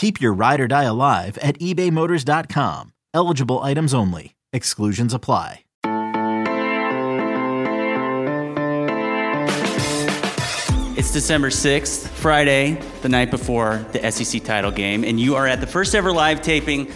Keep your ride or die alive at ebaymotors.com. Eligible items only. Exclusions apply. It's December 6th, Friday, the night before the SEC title game, and you are at the first ever live taping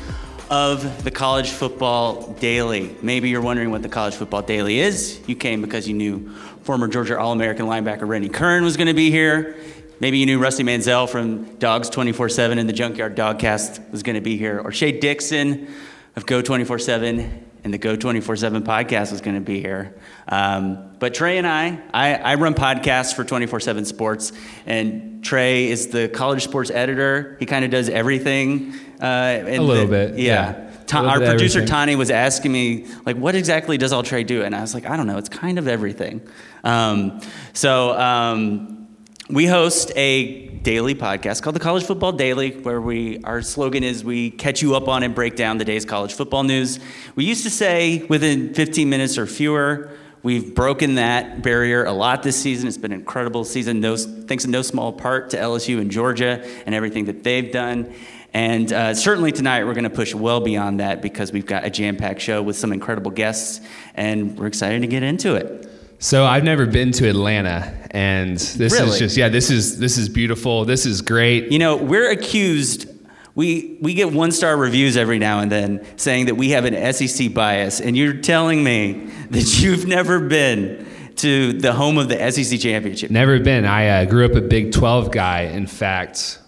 of the College Football Daily. Maybe you're wondering what the College Football Daily is. You came because you knew former Georgia All American linebacker Rennie Curran was going to be here. Maybe you knew Rusty Mansell from Dawgs 24 7 and the Junkyard Dogcast was going to be here. Or Shea Dixon of Geaux 24 7 and the Geaux 24 7 podcast was going to be here. Um, but Trey and I, I, I run podcasts for 24 7 Sports, and Trey is the college sports editor. He kind of does everything. Uh, a little the, bit. Yeah. yeah. Ta- our producer everything. Tani was asking me, like, what exactly does all Trey do? And I was like, I don't know. It's kind of everything. Um, so, um, we host a daily podcast called the College Football Daily, where we our slogan is we catch you up on and break down the day's college football news. We used to say within 15 minutes or fewer. We've broken that barrier a lot this season. It's been an incredible season, no, thanks in no small part to LSU and Georgia and everything that they've done. And uh, certainly tonight we're going to push well beyond that because we've got a jam-packed show with some incredible guests, and we're excited to get into it. So I've never been to Atlanta, and this really? is just yeah, this is this is beautiful. This is great. You know, we're accused. We we get one star reviews every now and then saying that we have an SEC bias, and you're telling me that you've never been to the home of the SEC championship. Never been. I uh, grew up a Big 12 guy. In fact,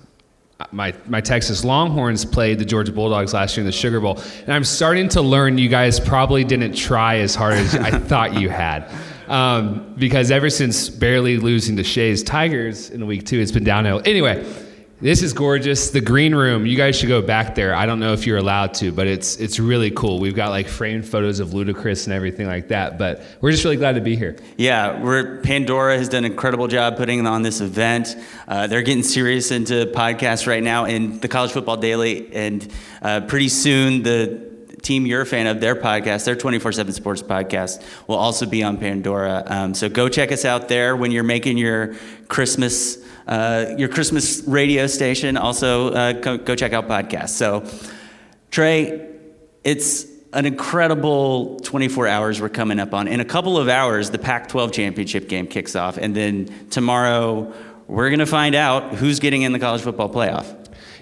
my, my Texas Longhorns played the Georgia Bulldogs last year in the Sugar Bowl. And I'm starting to learn you guys probably didn't try as hard as I thought you had. Um, because ever since barely losing to Shea's Tigers in week two, it's been downhill. Anyway, this is gorgeous. The green room, you guys should go back there. I don't know if you're allowed to, but it's it's really cool. We've got like framed photos of Ludacris and everything like that. But we're just really glad to be here. Yeah, we're Pandora has done an incredible job putting on this event. Uh, they're getting serious into podcasts right now, and the College Football Daily, and uh, pretty soon the team you're a fan of, their podcast, their 24 7 sports podcast, will also be on Pandora. Um, so go check us out there when you're making your Christmas. Uh, your Christmas radio station. Also, uh, go, go check out podcasts. So, Trey, it's an incredible 24 hours we're coming up on. In a couple of hours, the Pac 12 championship game kicks off. And then tomorrow, we're going to find out who's getting in the college football playoff.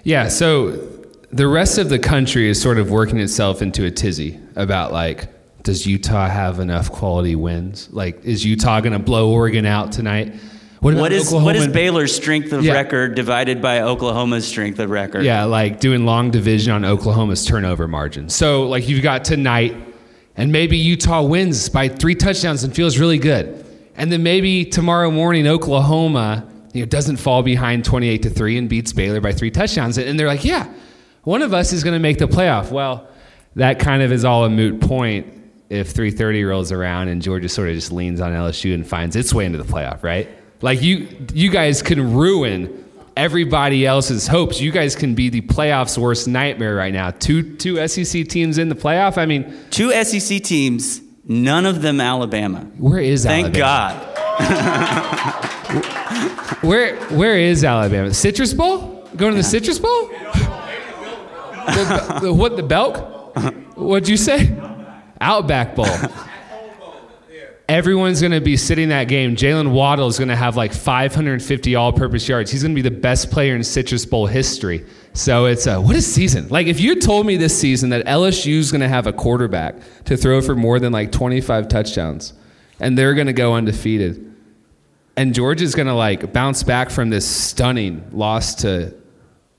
Yeah, so the rest of the country is sort of working itself into a tizzy about like, does Utah have enough quality wins? Like, is Utah going to blow Oregon out tonight? What, what is Oklahoma? what is Baylor's strength of yeah. record divided by Oklahoma's strength of record? Yeah, like doing long division on Oklahoma's turnover margin. So like you've got tonight, and maybe Utah wins by three touchdowns and feels really good, and then maybe tomorrow morning Oklahoma you know doesn't fall behind twenty eight to three and beats Baylor by three touchdowns, and they're like, yeah, one of us is going to make the playoff. Well, that kind of is all a moot point if 330 rolls around and Georgia sort of just leans on LSU and finds its way into the playoff, right? Like you, you guys can ruin everybody else's hopes. You guys can be the playoffs' worst nightmare right now. Two, two SEC teams in the playoff. I mean, two SEC teams, none of them Alabama. Where is Thank Alabama? Thank God. where, where is Alabama? Citrus Bowl? Going to the Citrus Bowl? The, the, what the Belk? What'd you say? Outback Bowl. Everyone's going to be sitting that game. Jaylen Waddle is going to have like 550 all-purpose yards. He's going to be the best player in Citrus Bowl history. So it's a what a season! Like if you told me this season that LSU is going to have a quarterback to throw for more than like 25 touchdowns, and they're going to go undefeated. And Georgia's going to like bounce back from this stunning loss to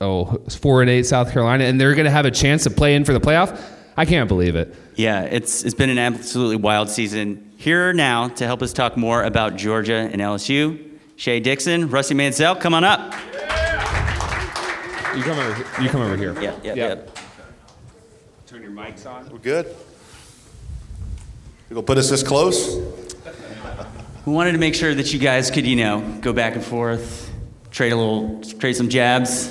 oh four and eight South Carolina, and they're going to have a chance to play in for the playoff. I can't believe it. Yeah, it's it's been an absolutely wild season. Here now to help us talk more about Georgia and LSU, Shea Dixon, Rusty Mansell, come on up. You come over. You come over here. Yeah, yeah, yeah. Turn your mics on. We're good. You gonna put us this close? We wanted to make sure that you guys could, you know, go back and forth, trade a little, trade some jabs.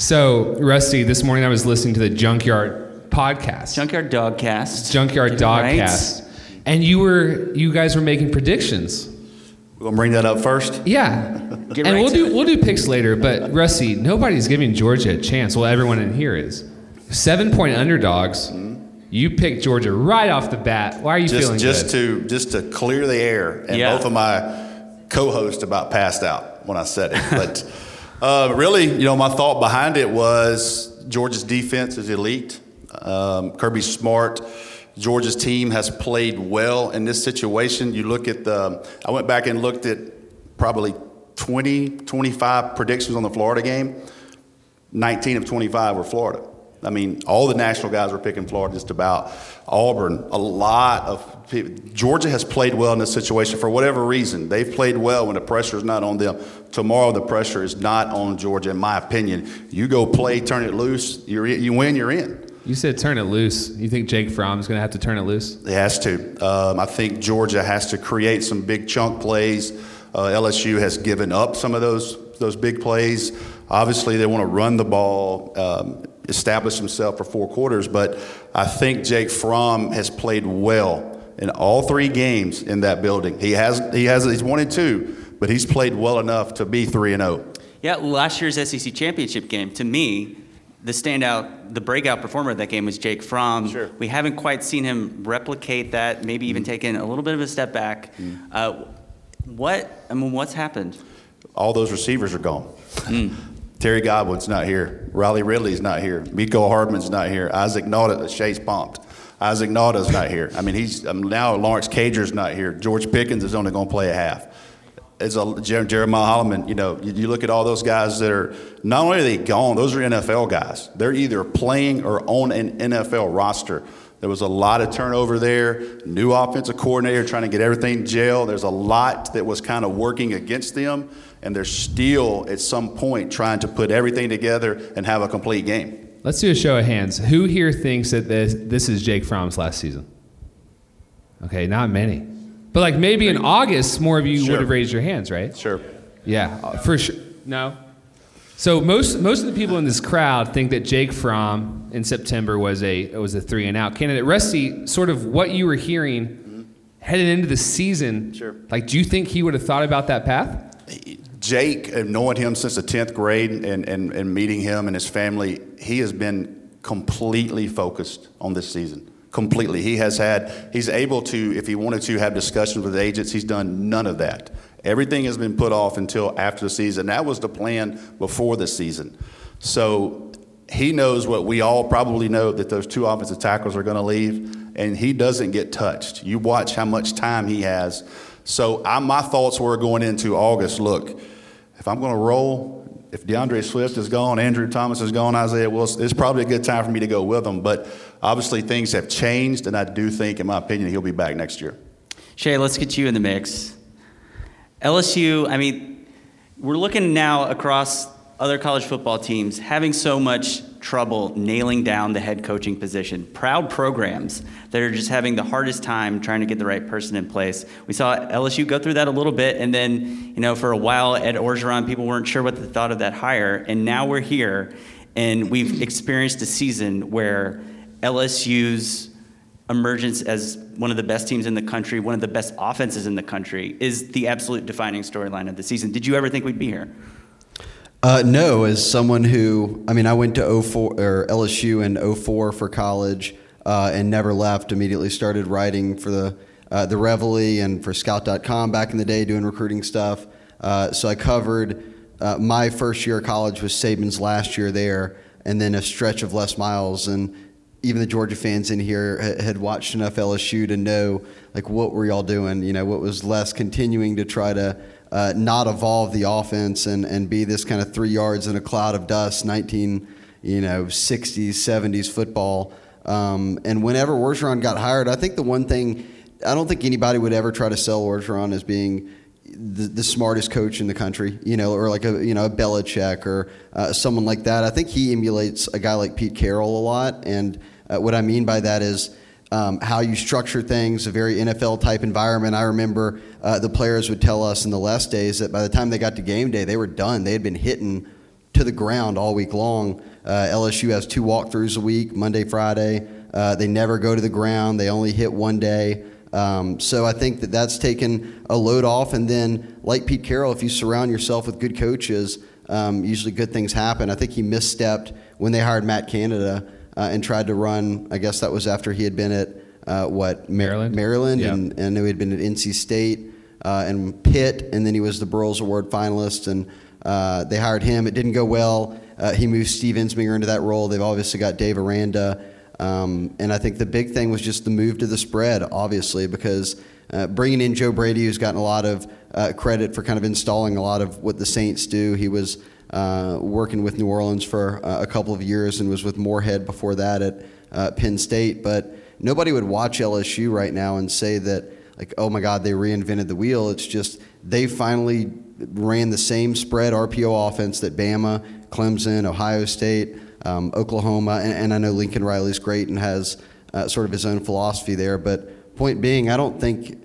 So, Rusty, this morning I was listening to the Junkyard podcast. Junkyard Dogcast. Junkyard Get it right. Dogcast. And you were you guys were making predictions. We're gonna bring that up first. Yeah. Get and right we'll do it. we'll do picks later, but Rusty, nobody's giving Georgia a chance. Well, everyone in here is. Seven point underdogs. Mm-hmm. You picked Georgia right off the bat. Why are you feeling Just just good? to just to clear the air, and Yeah. both of my co-hosts about passed out when I said it. But uh, really, you know, my thought behind it was Georgia's defense is elite. Um, Kirby Smart. Georgia's team has played well in this situation. You look at the, I went back and looked at probably 20, 25 predictions on the Florida game. 19 of 25 were Florida. I mean, all the national guys were picking Florida just about. Auburn, a lot of people. Georgia has played well in this situation for whatever reason. They've played well when the pressure is not on them. Tomorrow, the pressure is not on Georgia, in my opinion. You go play, turn it loose, you're, you win, you're in. You said turn it loose. You think Jake Fromm's going to have to turn it loose? He has to. Um, I think Georgia has to create some big chunk plays. Uh, LSU has given up some of those those big plays. Obviously, they want to run the ball, um, establish himself for four quarters. But I think Jake Fromm has played well in all three games in that building. He has he has he's one and two, but he's played well enough to be three and oh. zero. Yeah, last year's SEC championship game, to me, the standout, the breakout performer of that game was Jake Fromm. Sure. We haven't quite seen him replicate that, maybe even mm-hmm. taken a little bit of a step back. Mm-hmm. Uh, what, I mean, what's happened? all those receivers are gone. Mm. Terry Godwin's not here. Riley Ridley's not here. Mecole Hardman's not here. Isaac Nauta, Chase pumped. Isaac Nauta's not here. I mean, he's um, now Lawrence Cager's not here. George Pickens is only going to play a half. It's a Jeremiah Holloman. You know, you, you look at all those guys that are not only are they gone; those are NFL guys. They're either playing or on an NFL roster. There was a lot of turnover there. New offensive coordinator trying to get everything gel. There's a lot that was kind of working against them, and they're still at some point trying to put everything together and have a complete game. Let's do a show of hands. Who here thinks that this, this is Jake Fromm's last season? Okay, not many. But like maybe in August, more of you Sure. would have raised your hands, right? Sure. Yeah, for sure. No. So most most of the people in this crowd think that Jake Fromm in September was a was a three and out candidate. Rusty, sort of what you were hearing mm-hmm. headed into the season. Sure. Like, do you think he would have thought about that path? Jake, uh, knowing him since the 10th grade and, and, and meeting him and his family, he has been completely focused on this season. Completely. He has had, he's able to, if he wanted to, have discussions with agents. He's done none of that. Everything has been put off until after the season. That was the plan before the season. So he knows what we all probably know that those two offensive tackles are going to leave, and he doesn't get touched. You watch how much time he has. So I, my thoughts were going into August. Look, if I'm going to roll, if DeAndre Swift is gone, Andrew Thomas is gone, Isaiah Wilson, it's probably a good time for me to go with him. But obviously things have changed, and I do think, in my opinion, he'll be back next year. Shea, let's get you in the mix. LSU, I mean, we're looking now across other college football teams having so much trouble nailing down the head coaching position. Proud programs that are just having the hardest time trying to get the right person in place. We saw LSU go through that a little bit, and then, you know, for a while, Ed Orgeron, people weren't sure what they thought of that hire, and now we're here, and we've experienced a season where LSU's emergence as one of the best teams in the country, one of the best offenses in the country, is the absolute defining storyline of the season. Did you ever think we'd be here? Uh, no, as someone who, I mean, I went to 04 or LSU in 04 for college uh, and never left. Immediately started writing for the uh, the Reveille and for Scout.com back in the day, doing recruiting stuff. Uh, so I covered uh, my first year of college was Saban's last year there, and then a stretch of Les Miles. And even the Georgia fans in here ha- had watched enough LSU to know like what were y'all doing? You know, what was Les continuing to try to uh, not evolve the offense and, and be this kind of three yards in a cloud of dust, 19, you know, 60s, 70s football. Um, and whenever Orgeron got hired, I think the one thing I don't think anybody would ever try to sell Orgeron as being the, the, smartest coach in the country, you know, or like a you know a Belichick or uh, someone like that. I think he emulates a guy like Pete Carroll a lot, and uh, what I mean by that is um, how you structure things, a very NFL type environment. I remember uh, the players would tell us in the last days that by the time they got to game day, they were done. They had been hitting to the ground all week long. Uh, LSU has two walkthroughs a week, Monday, Friday. Uh, they never go to the ground. They only hit one day. Um, so I think that that's taken a load off. And then, like Pete Carroll, if you surround yourself with good coaches, um, usually good things happen. I think he misstepped when they hired Matt Canada uh, and tried to run. I guess that was after he had been at uh, what Maryland, Maryland, and, and he had been at NC State uh, and Pitt, and then he was the Broyles Award finalist, and uh, they hired him. It didn't go well. Uh, he moved Steve Ensminger into that role. They've obviously got Dave Aranda. Um, and I think the big thing was just the move to the spread, obviously, because uh, bringing in Joe Brady, who's gotten a lot of uh, credit for kind of installing a lot of what the Saints do. He was uh, working with New Orleans for uh, a couple of years and was with Moorhead before that at uh, Penn State. But nobody would watch LSU right now and say that, like, oh my God, they reinvented the wheel. It's just they finally ran the same spread RPO offense that Bama, Clemson, Ohio State um, Oklahoma, and, and, I know Lincoln Riley's great and has uh, sort of his own philosophy there. But point being, I don't think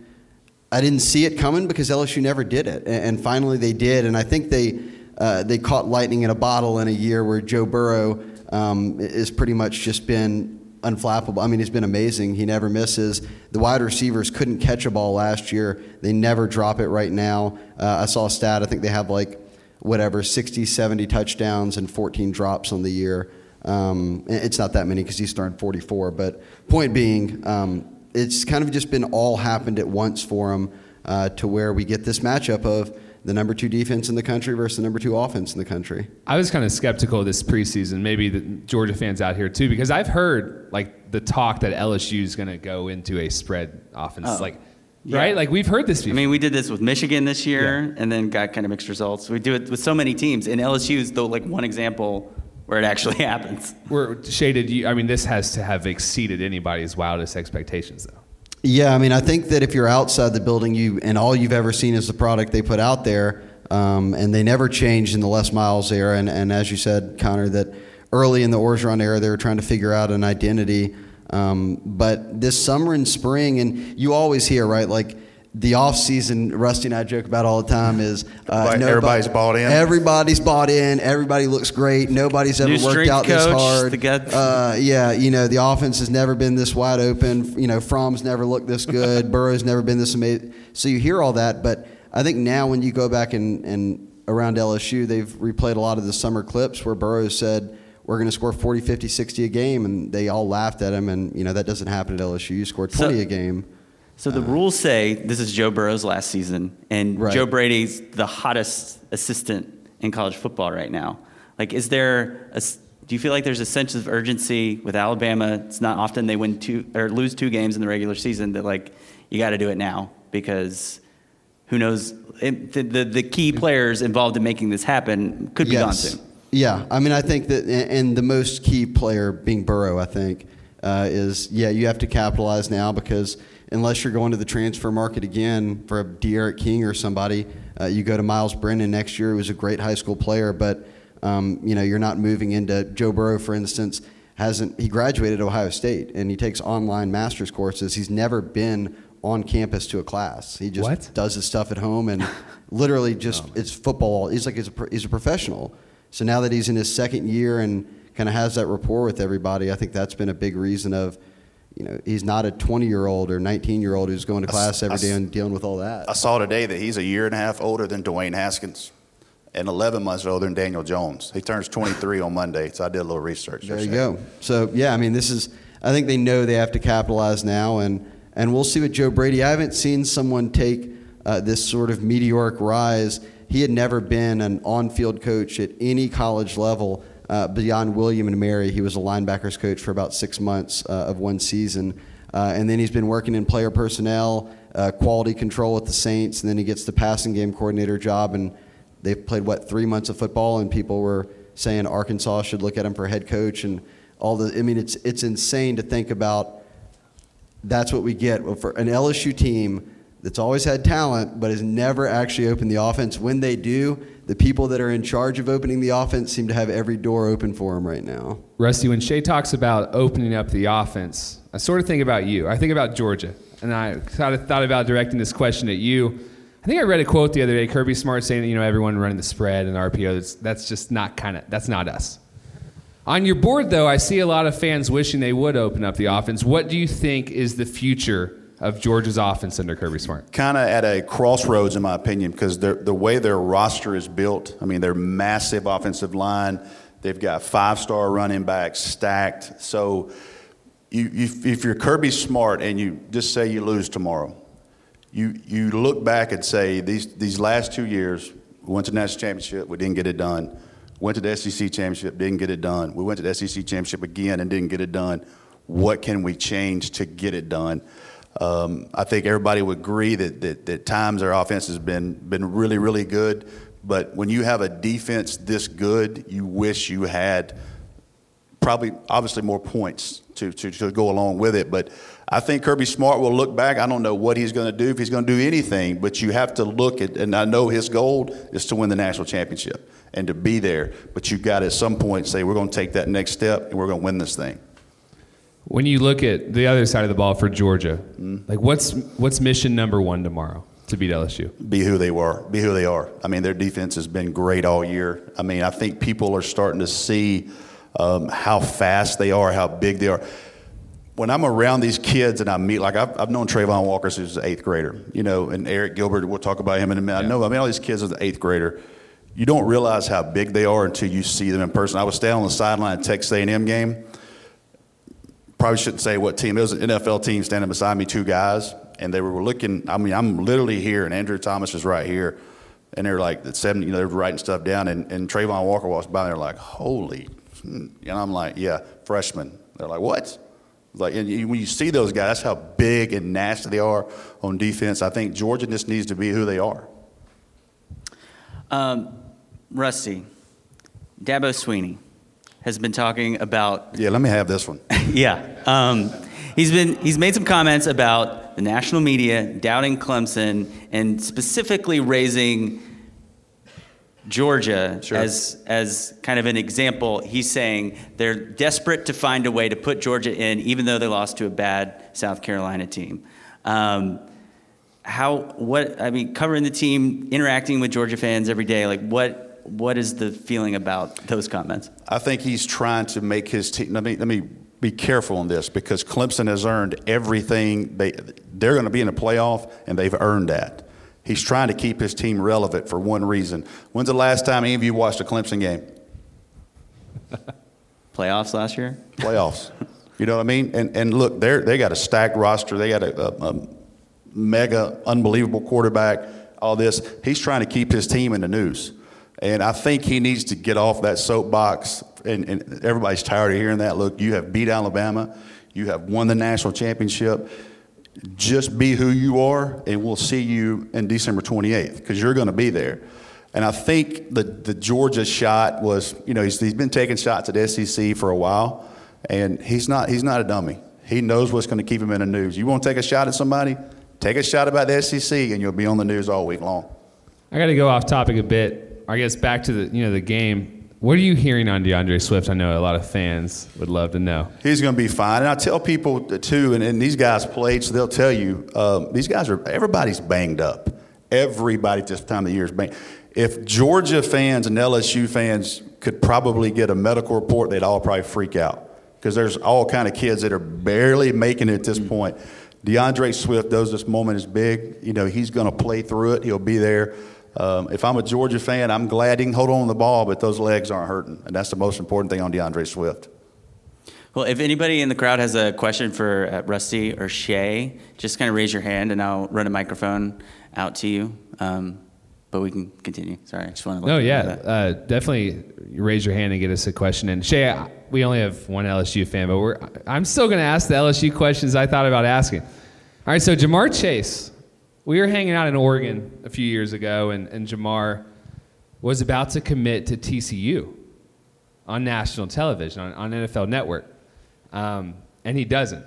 I didn't see it coming because LSU never did it, and, and finally they did, and I think they uh, they caught lightning in a bottle in a year where Joe Burrow um, is pretty much just been unflappable. I mean, he's been amazing. He never misses. The wide receivers couldn't catch a ball last year. They never drop it right now. Uh, I saw a stat. I think they have like whatever 60, 70 touchdowns and 14 drops on the year. Um, it's not that many because he's thrown 44. But point being, um, it's kind of just been all happened at once for him uh, to where we get this matchup of the number two defense in the country versus the number two offense in the country. I was kind of skeptical this preseason, maybe the Georgia fans out here too, because I've heard like the talk that LSU is going to go into a spread offense. Oh. Like yeah. right? Like we've heard this before. I mean, we did this with Michigan this year, yeah. and then got kind of mixed results. We do it with so many teams, and LSU is though like one example where it actually happens. We're shaded. I mean, this has to have exceeded anybody's wildest expectations, though. Yeah, I mean, I think that if you're outside the building, you and all you've ever seen is the product they put out there, um, and they never changed in the Les Miles era. And, and as you said, Connor, that early in the Orgeron era, they were trying to figure out an identity. Um, but this summer and spring, and you always hear, right, like the off season, Rusty and I joke about all the time is uh, nobody, everybody's bought in. Everybody's bought in. Everybody looks great. Nobody's ever New worked out coach, this hard. Uh, yeah, you know the offense has never been this wide open. You know Fromm's never looked this good. Burrow's never been this amazing. So you hear all that, but I think now when you go back and, and around LSU, they've replayed a lot of the summer clips where Burrow said we're going to score 40, 50, 60 a game. And they all laughed at him. And, you know, that doesn't happen at LSU. You score 20 so, a game. So the uh, rules say this is Joe Burrow's last season. And right. Joe Brady's the hottest assistant in college football right now. Like, is there a, do you feel like there's a sense of urgency with Alabama? It's not often they win two or lose two games in the regular season that, like, you got to do it now because who knows? It, the, the, the, key players involved in making this happen could be yes. gone soon. Yeah, I mean, I think that, and the most key player being Burrow, I think, uh, is yeah, you have to capitalize now because unless you're going to the transfer market again for a D'Eriq King or somebody, uh, you go to Myles Brennan next year, who was a great high school player, but um, you know you're not moving into Joe Burrow, for instance. Hasn't he graduated Ohio State and he takes online master's courses? He's never been on campus to a class. He just what? does his stuff at home and literally just oh. it's football. He's like he's a, he's a professional. So now that he's in his second year and kind of has that rapport with everybody, I think that's been a big reason of, you know, he's not a 20 year old or 19 year old who's going to class every day and dealing with all that. I saw today that he's a year and a half older than Dwayne Haskins and 11 months older than Daniel Jones. He turns 23 on Monday, so I did a little research. There you go. So, yeah, I mean, this is, I think they know they have to capitalize now, and, and we'll see with Joe Brady. I haven't seen someone take uh, this sort of meteoric rise he had never been an on field coach at any college level uh, beyond William and Mary, he was a linebackers coach for about six months uh, of one season. Uh, and then he's been working in player personnel, uh, quality control with the Saints, and then he gets the passing game coordinator job. And they've played, what, three months of football, and people were saying Arkansas should look at him for head coach. And all the, I mean, it's, it's insane to think about that's what we get for an LSU team that's always had talent but has never actually opened the offense. When they do, the people that are in charge of opening the offense seem to have every door open for them right now. Rusty, when Shea talks about opening up the offense, I sort of think about you. I think about Georgia, and I thought, thought about directing this question at you. I think I read a quote the other day, Kirby Smart saying that you know everyone running the spread and RPO. That's, that's just not kind of that's not us. On your board, though, I see a lot of fans wishing they would open up the offense. What do you think is the future of Georgia's offense under Kirby Smart? Kind of at a crossroads, in my opinion, because the way their roster is built. I mean, they're massive offensive line. They've got five-star running backs stacked. So, you, if you're Kirby Smart and you just say you lose tomorrow, you you look back and say these these last two years, we went to the national championship, we didn't get it done. Went to the SEC championship, didn't get it done. We went to the SEC championship again and didn't get it done. What can we change to get it done? Um, I think everybody would agree that, that, that times our offense has been, been really, really good. But when you have a defense this good, you wish you had probably, obviously, more points to, to, to go along with it. But I think Kirby Smart will look back. I don't know what he's going to do, if he's going to do anything, but you have to look at, and I know his goal is to win the national championship and to be there. But you've got to at some point say, we're going to take that next step and we're going to win this thing. When you look at the other side of the ball for Georgia, mm-hmm. like what's what's mission number one tomorrow to beat LSU? Be who they were. Be who they are. I mean, their defense has been great all year. I mean, I think people are starting to see um, how fast they are, how big they are. When I'm around these kids and I meet, like I've, I've known Travon Walker since an eighth grader, you know, and Arik Gilbert. We'll talk about him in a minute. Yeah. I know. I mean, all these kids as an eighth grader you don't realize how big they are until you see them in person. I was standing on the sideline at Texas A&M game. Probably shouldn't say what team. It was an NFL team standing beside me, two guys, and they were looking. I mean, I'm literally here, and Andrew Thomas is right here, and they're like the seven. You know, they're writing stuff down, and, and Travon Walker walks by, and they're like, "Holy!" And I'm like, "Yeah, freshman." They're like, "What?" Like, and when you see those guys, that's how big and nasty they are on defense. I think Georgia just needs to be who they are. Um, Rusty, Dabo Swinney has been talking about. Yeah, let me have this one. yeah. Um, he's been he's made some comments about the national media doubting Clemson and specifically raising Georgia sure. as as kind of an example. He's saying they're desperate to find a way to put Georgia in, even though they lost to a bad South Carolina team. Um, how what I mean, covering the team, interacting with Georgia fans every day, like what what is the feeling about those comments? I think he's trying to make his team. Let me let me be careful on this because Clemson has earned everything. They they're going to be in a playoff, and they've earned that. He's trying to keep his team relevant for one reason. When's the last time any of you watched a Clemson game? Playoffs last year. Playoffs. You know what I mean? And and look, they they got a stacked roster. They got a, a, a mega unbelievable quarterback. All this. He's trying to keep his team in the news. And I think he needs to get off that soapbox. And, and, everybody's tired of hearing that. Look, you have beat Alabama, you have won the national championship. Just be who you are, and we'll see you in December 28th because you're going to be there. And I think the, the Georgia shot was, you know, he's, he's been taking shots at SEC for a while, and he's not, he's not a dummy. He knows what's going to keep him in the news. You want to take a shot at somebody? Take a shot about the SEC, and you'll be on the news all week long. I got to go off topic a bit. I guess back to the you know the game. What are you hearing on DeAndre Swift? I know a lot of fans would love to know. He's going to be fine, and I tell people too, and, and these guys played, so they'll tell you um, these guys are everybody's banged up. Everybody at this time of the year is banged. If Georgia fans and LSU fans could probably get a medical report, they'd all probably freak out because there's all kind of kids that are barely making it at this mm-hmm. point. DeAndre Swift knows this moment is big. You know, he's going to play through it. He'll be there. Um, if I'm a Georgia fan, I'm glad he can hold on to the ball, but those legs aren't hurting. And that's the most important thing on DeAndre Swift. Well, if anybody in the crowd has a question for uh, Rusty or Shea, just kind of raise your hand and I'll run a microphone out to you. Um, but we can continue. Sorry, I just want to. No, yeah, uh, definitely raise your hand and get us a question. And Shea, I- we only have one LSU fan, but we're I'm still going to ask the LSU questions I thought about asking. All right, so Ja'Marr Chase, we were hanging out in Oregon a few years ago, and, and Ja'Marr was about to commit to TCU on national television on, on NFL Network, um, and he doesn't.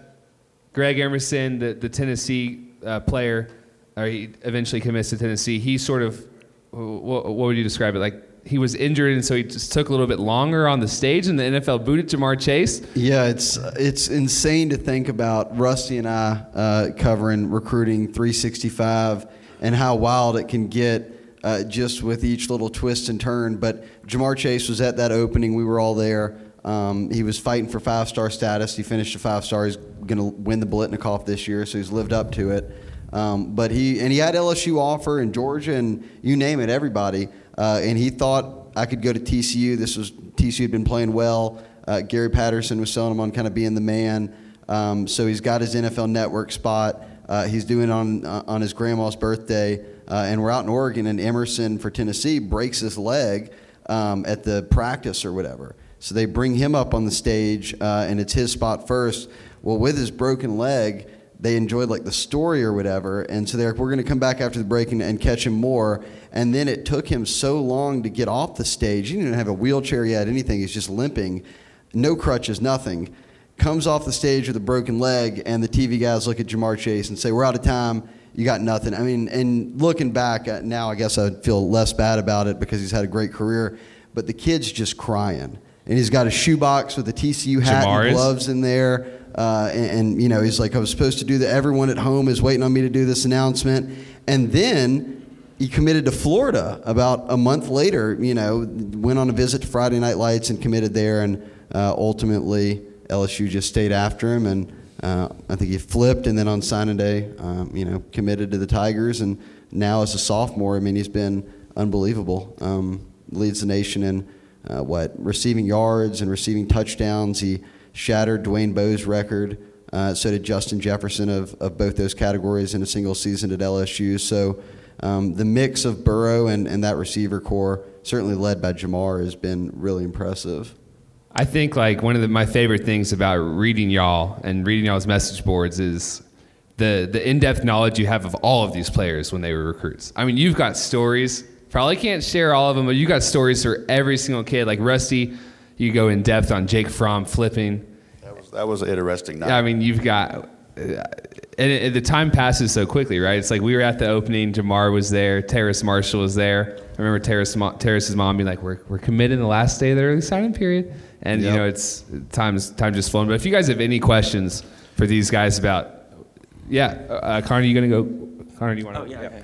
Greg Emerson, the, the Tennessee uh, player, or he eventually commits to Tennessee. He sort of, what, what would you describe it like? He was injured, and so he just took a little bit longer on the stage, and the NFL booted Ja'Marr Chase. Yeah, it's it's insane to think about Rusty and I uh, covering recruiting 365 and how wild it can get uh, just with each little twist and turn. But Ja'Marr Chase was at that opening. We were all there. Um, he was fighting for five star status. He finished a five star. He's going to win the Biletnikoff this year, so he's lived up to it. Um, but he and he had LSU offer in Georgia and you name it, everybody. Uh, and he thought I could go to TCU. This was TCU had been playing well. Uh, Gary Patterson was selling him on kind of being the man. Um, so he's got his NFL Network spot. Uh, he's doing it on uh, on his grandma's birthday, uh, and we're out in Oregon. And Emerson for Tennessee breaks his leg um, at the practice or whatever. So they bring him up on the stage, uh, and it's his spot first. Well, with his broken leg, they enjoyed like the story or whatever, and so they're like, we're going to come back after the break and, and catch him more. And then it took him so long to get off the stage. He didn't even have a wheelchair yet, anything. He's just limping, no crutches, nothing. Comes off the stage with a broken leg, and the TV guys look at Ja'Marr Chase and say, "We're out of time. You got nothing." I mean, and looking back now, I guess i would feel less bad about it because he's had a great career. But the kid's just crying, and he's got a shoebox with a TCU hat Ja'Marr and gloves in there. Uh, and, and, you know, he's like, I was supposed to do that. Everyone at home is waiting on me to do this announcement. And then he committed to Florida about a month later, you know, went on a visit to Friday Night Lights and committed there. And uh, ultimately, LSU just stayed after him. And uh, I think he flipped. And then on signing day, um, you know, committed to the Tigers. And now as a sophomore, I mean, he's been unbelievable. Um, leads the nation in uh, what receiving yards and receiving touchdowns. He shattered Dwayne Bowe's record. Uh, so did Justin Jefferson of, of both those categories in a single season at LSU. So um, the mix of Burrow and, and that receiver corps, certainly led by Ja'Marr, has been really impressive. I think like one of the, my favorite things about reading y'all and reading y'all's message boards is the the in-depth knowledge you have of all of these players when they were recruits. I mean, you've got stories. Probably can't share all of them, but you got stories for every single kid. Like Rusty, you go in depth on Jake Fromm flipping. That was, that was an interesting night. I mean, you've got, uh, and it, the time passes so quickly, right? It's like we were at the opening. Ja'Marr was there. Terrace Marshall was there. I remember Terrace, Mo- Terrace's mom being like, "We're we're committed in the last day of the early signing period," and you know, it's time's time just flown. But if you guys have any questions for these guys about, yeah, uh, Connor, you gonna go? Connor, do you want to? Oh yeah. okay.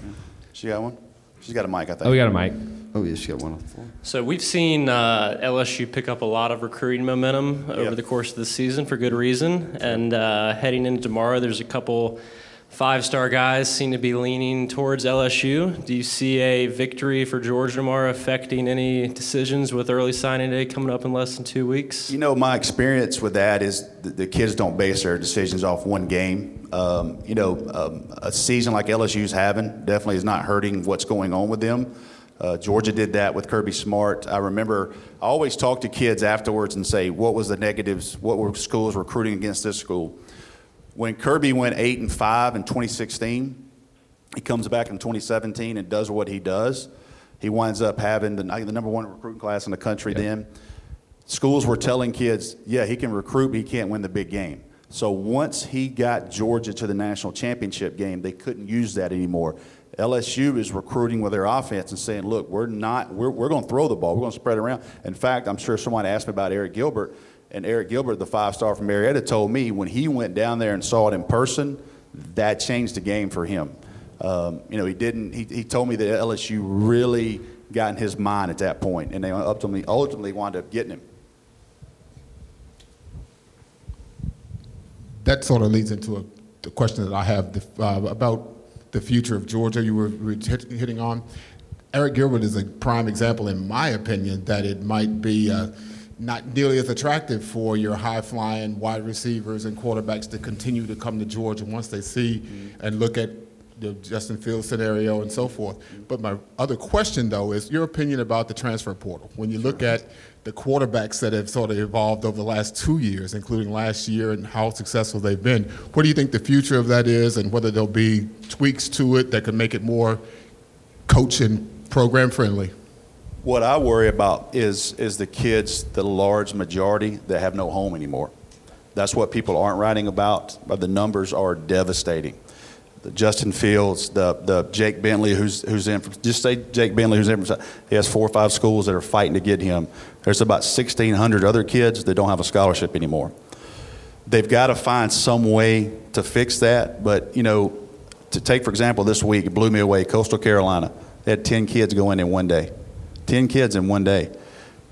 she got one? She's got a mic, I think. Oh, we got a mic. Oh, yeah, she got one on the floor. So we've seen uh, LSU pick up a lot of recruiting momentum over Yep. the course of the season for good reason. And uh, heading into tomorrow, there's a couple five-star guys seem to be leaning towards LSU. Do you see a victory for Georgia tomorrow affecting any decisions with early signing day coming up in less than two weeks? You know, my experience with that is the, the kids don't base their decisions off one game. Um, you know, um, a season like LSU's having definitely is not hurting what's going on with them. Uh, Georgia did that with Kirby Smart. I remember I always talk to kids afterwards and say, what was the negatives? What were schools recruiting against this school? When Kirby went eight and five in 2016, he comes back in 2017 and does what he does. He winds up having the, the number one recruiting class in the country then schools were telling kids, yeah, he can recruit, but he can't win the big game. So once he got Georgia to the national championship game, they couldn't use that anymore. LSU is recruiting with their offense and saying, look, we're not, we're, we're going to throw the ball, we're going to spread it around. In fact, I'm sure someone asked me about Arik Gilbert, and Arik Gilbert, the five star from Marietta, told me when he went down there and saw it in person, that changed the game for him. Um, you know, he didn't, he, he told me that LSU really got in his mind at that point, and they ultimately, ultimately wound up getting him. that sort of leads into a, the question that I have uh, about the future of Georgia. You were, were hit, hitting on. Arik Gilbert is a prime example, in my opinion, that it might be uh, not nearly as attractive for your high flying wide receivers and quarterbacks to continue to come to Georgia once they see and look at the Justin Fields scenario and so forth. But my other question, though, is your opinion about the transfer portal. When you look at the quarterbacks that have sort of evolved over the last two years, including last year, and how successful they've been, what do you think the future of that is, and whether there'll be tweaks to it that could make it more coach and program friendly? What I worry about is is the kids, the large majority that have no home anymore. That's what people aren't writing about, but the numbers are devastating. The Justin Fields, the the Jake Bentley, who's who's in. Just say Jake Bentley, who's in. He has four or five schools that are fighting to get him. There's about 1,600 other kids that don't have a scholarship anymore. They've got to find some way to fix that. But you know, to take for example, this week it blew me away. Coastal Carolina, they had 10 kids go in in one day. 10 kids in one day.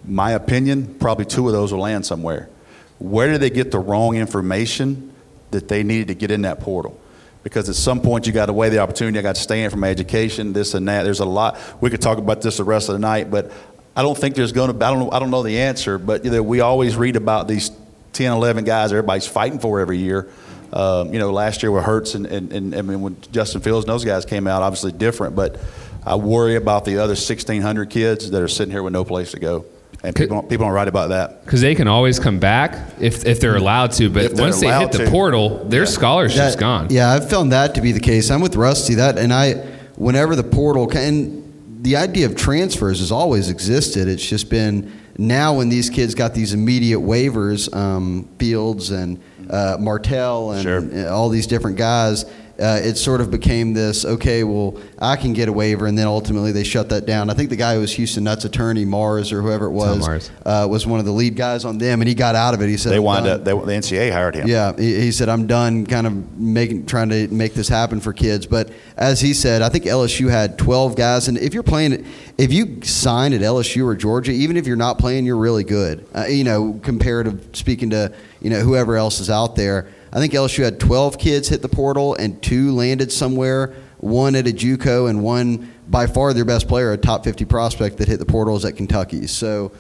My opinion, probably two of those will land somewhere. Where did they get the wrong information that they needed to get in that portal? Because at some point you got to weigh the opportunity. I got to stay in for my education, this and that. There's a lot. We could talk about this the rest of the night, but I don't think there's going to. I don't. Know, I don't know the answer, but you know, we always read about these 10, 11 guys everybody's fighting for every year. Um, you know, last year with Hurts and, and, and I mean when Justin Fields and those guys came out, obviously different, but I worry about the other 1,600 kids that are sitting here with no place to go. And people, don't, people don't write about that. Because they can always come back if, if they're allowed to, but once they hit the to. portal, their yeah. scholarship's that, gone. Yeah, I've found that to be the case. I'm with Rusty. That and I, whenever the portal can, the idea of transfers has always existed. It's just been now when these kids got these immediate waivers, um, Fields and uh, Martell and sure. all these different guys uh, it sort of became this okay well i can get a waiver and then ultimately they shut that down. I think the guy who was houston nutt's attorney mars or whoever it was uh, was one of the lead guys on them and he got out of it. He said they wound up they, the ncaa hired him. Yeah he, he, said i'm done kind of making trying to make this happen for kids. But as he said i think lsu had 12 guys and if you're playing if you sign at lsu or georgia even if you're not playing you're really good. Uh, you know comparative speaking to you know whoever else is out there I think LSU had 12 kids hit the portal and two landed somewhere. One at a JUCO and one by far their best player, a top 50 prospect that hit the portals at Kentucky. So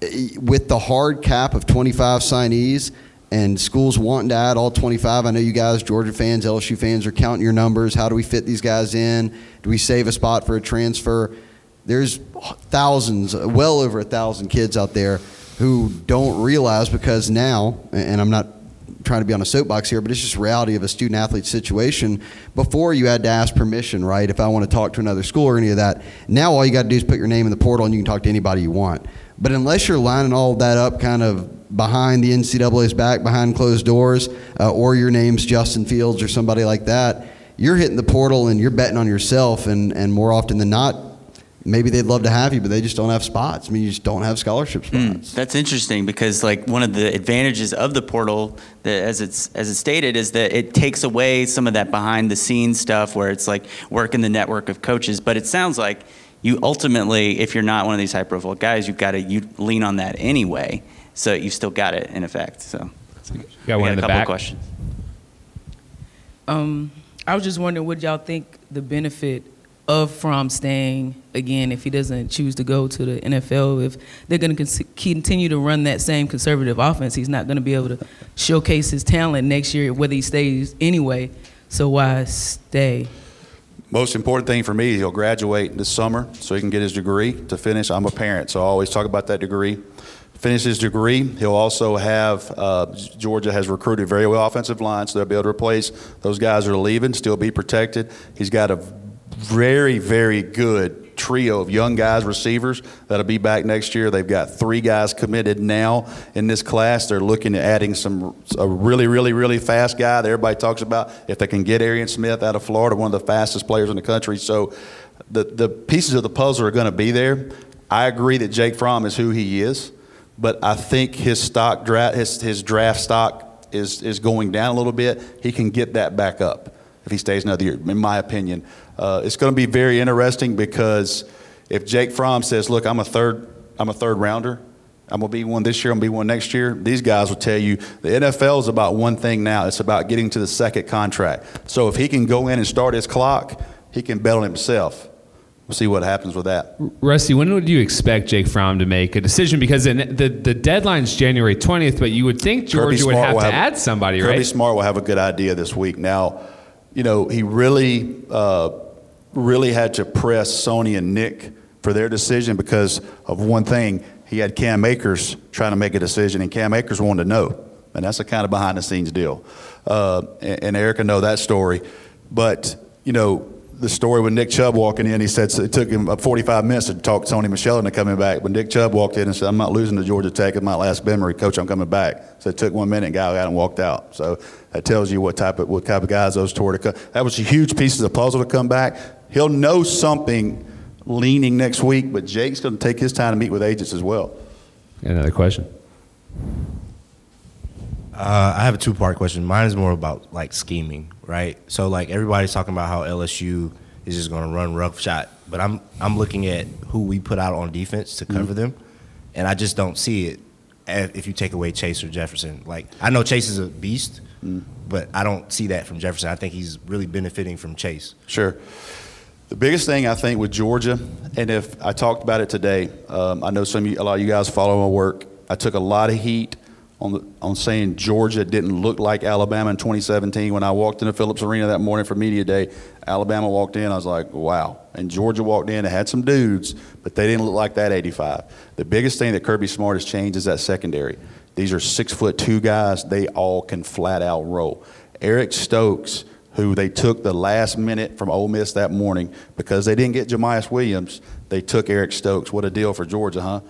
eh, with the hard cap of 25 signees and schools wanting to add all 25, I know you guys, Georgia fans, LSU fans, are counting your numbers. How do we fit these guys in? Do we save a spot for a transfer? There's thousands, well over a thousand kids out there who don't realize because now, and I'm not trying to be on a soapbox here, but it's just reality of a student athlete situation. Before you had to ask permission, right? If I want to talk to another school or any of that. Now all you got to do is put your name in the portal and you can talk to anybody you want. But unless you're lining all that up kind of behind the NCAA's back, behind closed doors, uh, or your name's Justin Fields or somebody like that, you're hitting the portal and you're betting on yourself. And, and more often than not, maybe they'd love to have you, but they just don't have spots. I mean, you just don't have scholarship hmm. spots. Mm, that's interesting because like one of the advantages of the portal, that as it's as it's stated, is that it takes away some of that behind the scenes stuff where it's like working the network of coaches. But it sounds like you ultimately, if you're not one of these high profile guys, you've got to you lean on that anyway. So you still got it in effect. So, you got one in a the couple back. questions. Um, I was just wondering, what y'all think the benefit of Fromm staying again if he doesn't choose to go to the NFL. If they're going to continue to run that same conservative offense, he's not going to be able to showcase his talent next year, whether he stays anyway. So why stay? Most important thing for me, he'll graduate this summer so he can get his degree to finish. I'm a parent, so I always talk about that degree. Finish his degree. He'll also have, uh, Georgia has recruited very well offensive line, so they'll be able to replace those guys that are leaving, still be protected. He's got a very, very good trio of young guys, receivers that'll be back next year. They've got three guys committed now in this class. They're looking at adding some a really, really, really fast guy that everybody talks about. If they can get Arian Smith out of Florida, one of the fastest players in the country. So the the pieces of the puzzle are going to be there. I agree that Jake Fromm is who he is, but I think his stock draft his his draft stock is is going down a little bit. He can get that back up if he stays another year, in my opinion. Uh, it's going to be very interesting because if Jake Fromm says, "Look, I'm a third, I'm a third rounder. I'm going to be one this year. I'm going to be one next year." These guys will tell you the NFL is about one thing now. It's about getting to the second contract. So if he can go in and start his clock, he can bet on himself. We'll see what happens with that. Rusty, when would you expect Jake Fromm to make a decision? Because the the deadline's January 20th, but you would think Georgia would have to add somebody, Kirby right? Kirby Smart will have a good idea this week. Now you know, he really, uh, really had to press Sony and Nick for their decision because of one thing. He had Cam Akers trying to make a decision, and Cam Akers wanted to know. And that's a kind of behind the scenes deal. Uh, and, and Erica know that story. But, you know, the story with Nick Chubb walking in, he said it took him 45 minutes to talk to Tony Michel into coming back. But Nick Chubb walked in and said, I'm not losing to Georgia Tech. It's my last memory. Coach, I'm coming back. So it took one minute guy got and walked out. So that tells you what type of, what type of guys those two are to come. That was a huge piece of the puzzle to come back. He'll know something leaning next week, but Jake's going to take his time to meet with agents as well. Another question. Uh, I have a two-part question. Mine is more about like scheming, right? So like everybody's talking about how LSU is just going to run rough shot, but I'm I'm looking at who we put out on defense to cover them, and I just don't see it if if you take away Chase or Jefferson. Like I know Chase is a beast, but I don't see that from Jefferson. I think he's really benefiting from Chase. Sure. The biggest thing I think with Georgia, and if I talked about it today, um, I know some you, a lot of you guys follow my work. I took a lot of heat on the, on saying Georgia didn't look like Alabama in 2017. When I walked into Phillips Arena that morning for media day, Alabama walked in. I was like, wow. And Georgia walked in. It had some dudes, but they didn't look like that 85. The biggest thing that Kirby Smart has changed is that secondary. These are six foot two guys. They all can flat out roll. Eric Stokes who they took the last minute from Ole Miss that morning because they didn't get Jamias Williams. They took Eric Stokes. What a deal for Georgia, huh?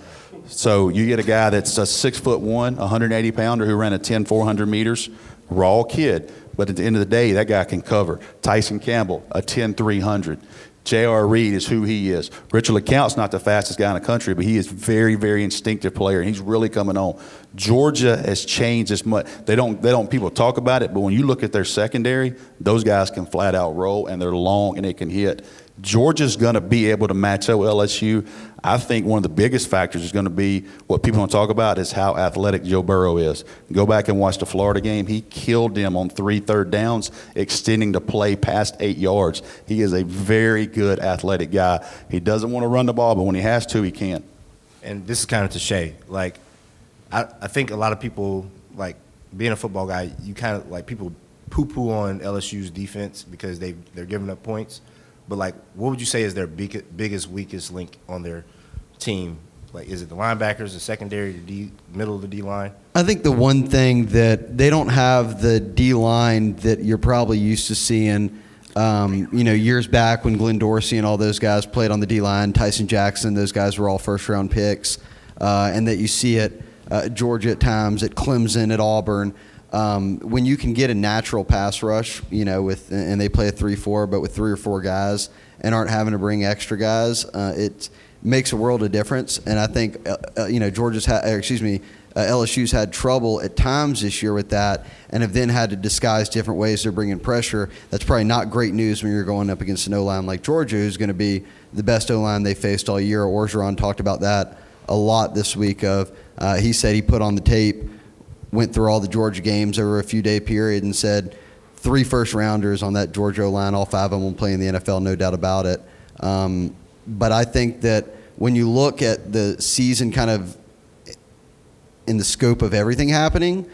So you get a guy that's a six foot one, 180 pounder who ran a 10 400 meters, raw kid. But at the end of the day, that guy can cover. Tyson Campbell, a 10 300. J.R. Reed is who he is. Richard LeCounte's not the fastest guy in the country, but he is very, very instinctive player, and he's really coming on. Georgia has changed as much. They don't, they don't. People talk about it, but when you look at their secondary, those guys can flat out roll, and they're long and they can hit. Georgia's going to be able to match up LSU. I think one of the biggest factors is going to be what people don't talk about is how athletic Joe Burrow is. Go back and watch the Florida game. He killed them on three third downs, extending the play past eight yards. He is a very good athletic guy. He doesn't want to run the ball, but when he has to, he can. and this is kind of to Shea. Like, I, I think a lot of people like being a football guy. You kind of like people poo-poo on LSU's defense because they they're giving up points. But like, what would you say is their big, biggest weakest link on their team? Like, is it the linebackers, the secondary, the D, middle of the D line? I think the one thing that they don't have the D line that you're probably used to seeing, um, you know, years back when Glenn Dorsey and all those guys played on the D line, Tyson Jackson, those guys were all first round picks, uh, and that you see it uh, Georgia at times, at Clemson, at Auburn. Um, when you can get a natural pass rush, you know, with and they play a three-four, but with three or four guys, and aren't having to bring extra guys, uh, it makes a world of difference. And I think, uh, uh, you know, Georgia's had, excuse me, uh, LSU's had trouble at times this year with that, and have then had to disguise different ways they're bringing pressure. That's probably not great news when you're going up against an O line like Georgia, who's going to be the best O line they faced all year. Orgeron talked about that a lot this week. Of uh, he said he put on the tape went through all the Georgia games over a few day period and said three first rounders on that Georgia line, all five of them will play in the NFL, no doubt about it. Um, but I think that when you look at the season kind of in the scope of everything happening,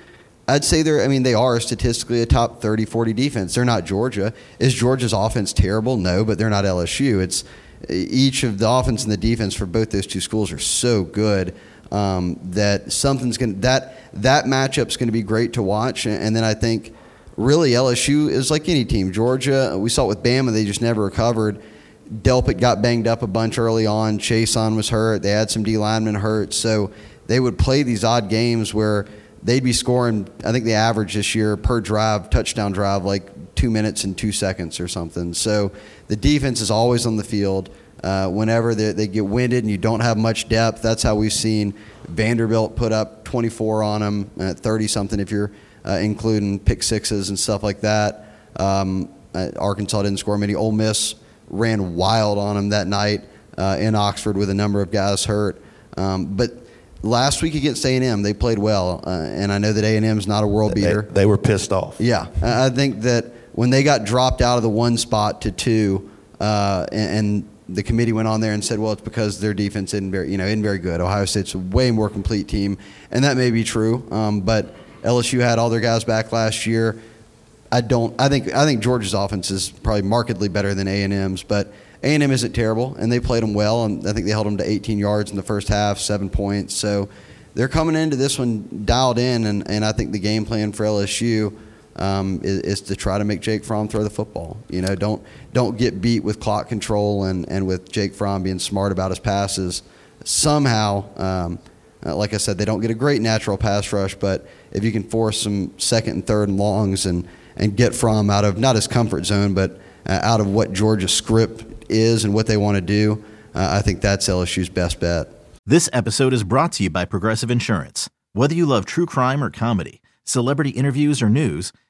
I'd say they're, I mean, they are statistically a top 30, 40 defense. They're not Georgia. Is Georgia's offense terrible? No, but they're not LSU. It's each of the offense and the defense for both those two schools are so good um, that something's going that that matchup's going to be great to watch. And, and then I think really LSU is like any team. Georgia, we saw it with Bama; they just never recovered. Delpit got banged up a bunch early on. Chaisson was hurt. They had some D linemen hurt, so they would play these odd games where they'd be scoring. I think the average this year per drive, touchdown drive, like two minutes and two seconds or something. So the defense is always on the field. Uh, whenever they, they, get winded and you don't have much depth, that's how we've seen Vanderbilt put up 24 on them, uh, 30 something if you're uh, including pick sixes and stuff like that. Um, uh, Arkansas didn't score many. Ole Miss ran wild on them that night uh, in Oxford with a number of guys hurt. Um, but last week against A&M, they played well, uh, and I know that A&M is not a world beater. They, they were pissed off. Yeah, I think that when they got dropped out of the one spot to two, and, and the committee went on there and said, well, it's because their defense isn't very, you know, isn't very good. Ohio State's a way more complete team, and that may be true. Um, but LSU had all their guys back last year. I don't. I think I think Georgia's offense is probably markedly better than A and M's, but A and M isn't terrible, and they played them well, and I think they held them to 18 yards in the first half, seven points. So they're coming into this one dialed in, and, and I think the game plan for LSU um, is, is, to try to make Jake Fromm throw the football. You know, don't don't get beat with clock control and, and with Jake Fromm being smart about his passes. Somehow, um, uh, like I said, they don't get a great natural pass rush, but if you can force some second and third and longs and and get Fromm out of not his comfort zone, but uh, out of what Georgia's script is and what they want to do, uh, I think that's LSU's best bet. This episode is brought to you by Progressive Insurance. Whether you love true crime or comedy, celebrity interviews or news,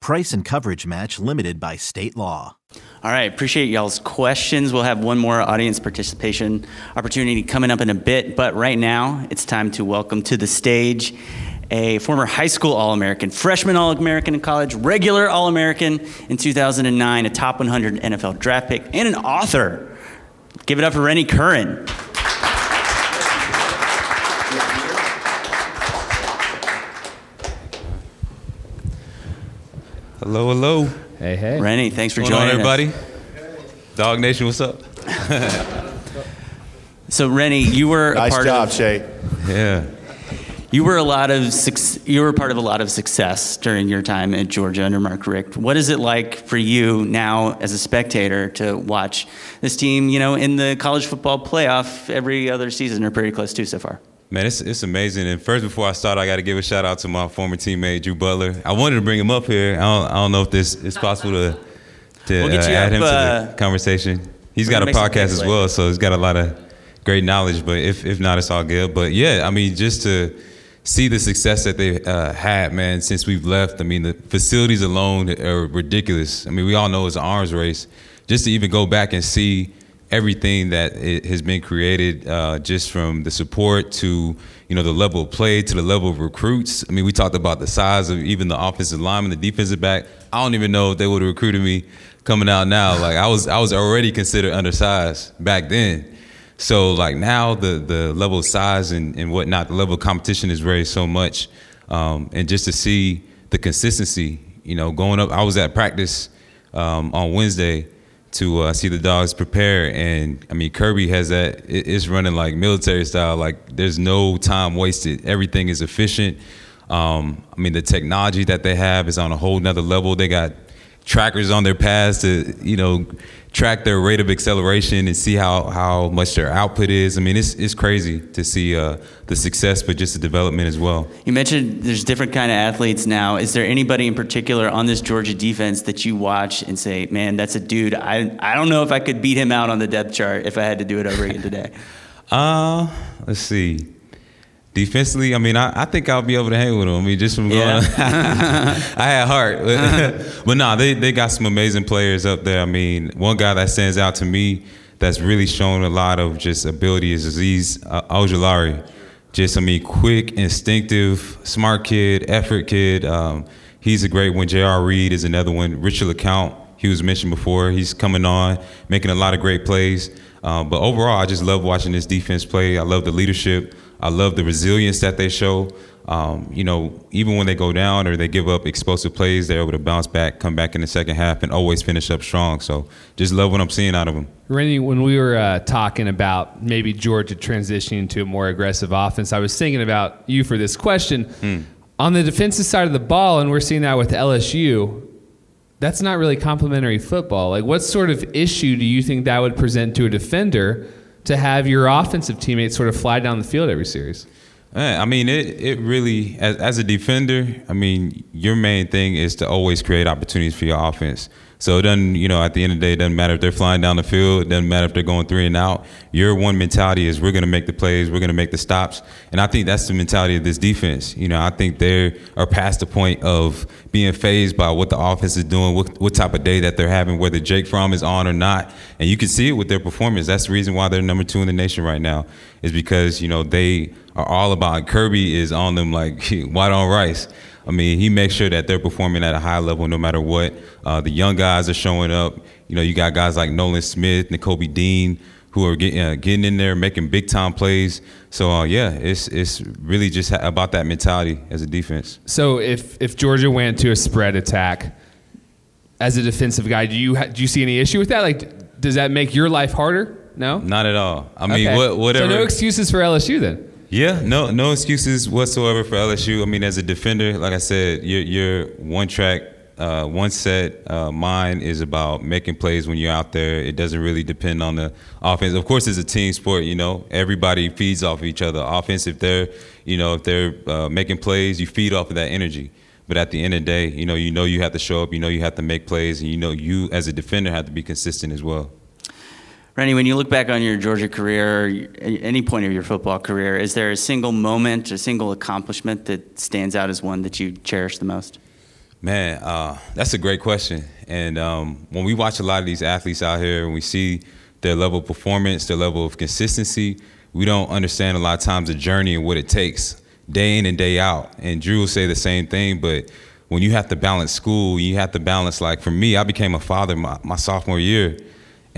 Price and coverage match limited by state law. All right, appreciate y'all's questions. We'll have one more audience participation opportunity coming up in a bit, but right now it's time to welcome to the stage a former high school All American, freshman All American in college, regular All American in 2009, a top 100 NFL draft pick, and an author. Give it up for Rennie Curran. Hello, hello. Hey, hey. Rennie, thanks for What's joining on, everybody? us. Dog Nation, what's up? So, Rennie, you were Nice a part job, of Shea. Yeah. you were a lot of you were part of a lot of success during your time at Georgia under Mark Richt. What is it like for you now as a spectator to watch this team, you know, in the college football playoff every other season or pretty close to so far? Man, it's, it's amazing. And first, before I start, I got to give a shout out to my former teammate, Drew Butler. I wanted to bring him up here. I don't, I don't know if this is possible to, to We'll get uh, add up, him to uh, the conversation. He's got a gonna make some podcast as well, so he's got a lot of great knowledge. But if, if not, it's all good. But yeah, I mean, just to see the success that they uh, had, man, since we've left. I mean, the facilities alone are ridiculous. I mean, we all know it's an arms race. Just to even go back and see everything that has been created, uh, just from the support to you know the level of play to the level of recruits. I mean, we talked about the size of even the offensive lineman, the defensive back. I don't even know if they would have recruited me coming out now. Like I was, I was already considered undersized back then. So like now the the level of size and, and whatnot, the level of competition is raised so much, um, and just to see the consistency, you know, going up. I was at practice um, on Wednesday to uh, see the dogs prepare, and I mean Kirby has that. It's running like military style. Like there's no time wasted. Everything is efficient. Um, I mean the technology that they have is on a whole nother level. They got trackers on their pads to you know track their rate of acceleration and see how, how much their output is. I mean, it's, it's crazy to see uh, the success, but just the development as well. You mentioned there's different kind of athletes now. Is there anybody in particular on this Georgia defense that you watch and say, "Man, that's a dude. I I don't know if I could beat him out on the depth chart if I had to do it over again today." Uh, let's see. Defensively, I mean, I, I think I'll be able to hang with them. I mean, just from going, Yeah. I had heart, but, but no, they they got some amazing players up there. I mean, one guy that stands out to me that's really shown a lot of just ability is Azeez uh, Ojulari. Just, I mean, quick, instinctive, smart kid, effort kid. Um, he's a great one. J.R. Reed is another one. Richard LeCounte, he was mentioned before. He's coming on, making a lot of great plays. Um, but overall, I just love watching this defense play. I love the leadership. I love the resilience that they show. Um, you know, even when they go down or they give up explosive plays, they're able to bounce back, come back in the second half, and always finish up strong. So just love what I'm seeing out of them. Rennie, when we were uh, talking about maybe Georgia transitioning to a more aggressive offense, I was thinking about you for this question. On the defensive side of the ball, and we're seeing that with LSU, that's not really complementary football. Like, what sort of issue do you think that would present to a defender to have your offensive teammates sort of fly down the field every series? I mean, it, it really, as, as a defender, I mean, your main thing is to always create opportunities for your offense. So it doesn't, you know, at the end of the day, it doesn't matter if they're flying down the field. It doesn't matter if they're going three and out. Your one mentality is we're going to make the plays, we're going to make the stops, and I think that's the mentality of this defense. You know, I think they are past the point of being phased by what the offense is doing, what, what type of day that they're having, whether Jake Fromm is on or not, and you can see it with their performance. That's the reason why they're number two in the nation right now, is because you know they are all about Kirby is on them like white on rice. I mean, he makes sure that they're performing at a high level no matter what. Uh, the young guys are showing up. You know, you got guys like Nolan Smith, Nakobe Dean, who are getting uh, getting in there, making big time plays. So uh, yeah, it's it's really just about that mentality as a defense. So if if Georgia went to a spread attack as a defensive guy, do you ha- do you see any issue with that? Like, does that make your life harder? No, not at all. I mean, Okay. what, whatever. So no excuses for LSU then. Yeah, no, no excuses whatsoever for LSU. I mean, as a defender, like I said, you're, you're one track, uh, one set. Uh, mine is about making plays when you're out there. It doesn't really depend on the offense. Of course, it's a team sport. You know, everybody feeds off each other. Offense, if they're, you know, if they're uh, making plays, you feed off of that energy. But at the end of the day, you know, you know you have to show up. You know you have to make plays, and you know you as a defender have to be consistent as well. Rennie, when you look back on your Georgia career, any point of your football career, is there a single moment, a single accomplishment that stands out as one that you cherish the most? Man, uh, that's a great question. And um, when we watch a lot of these athletes out here and we see their level of performance, their level of consistency, we don't understand a lot of times the journey and what it takes day in and day out. And Drew will say the same thing, but when you have to balance school, you have to balance, like for me, I became a father my, my sophomore year.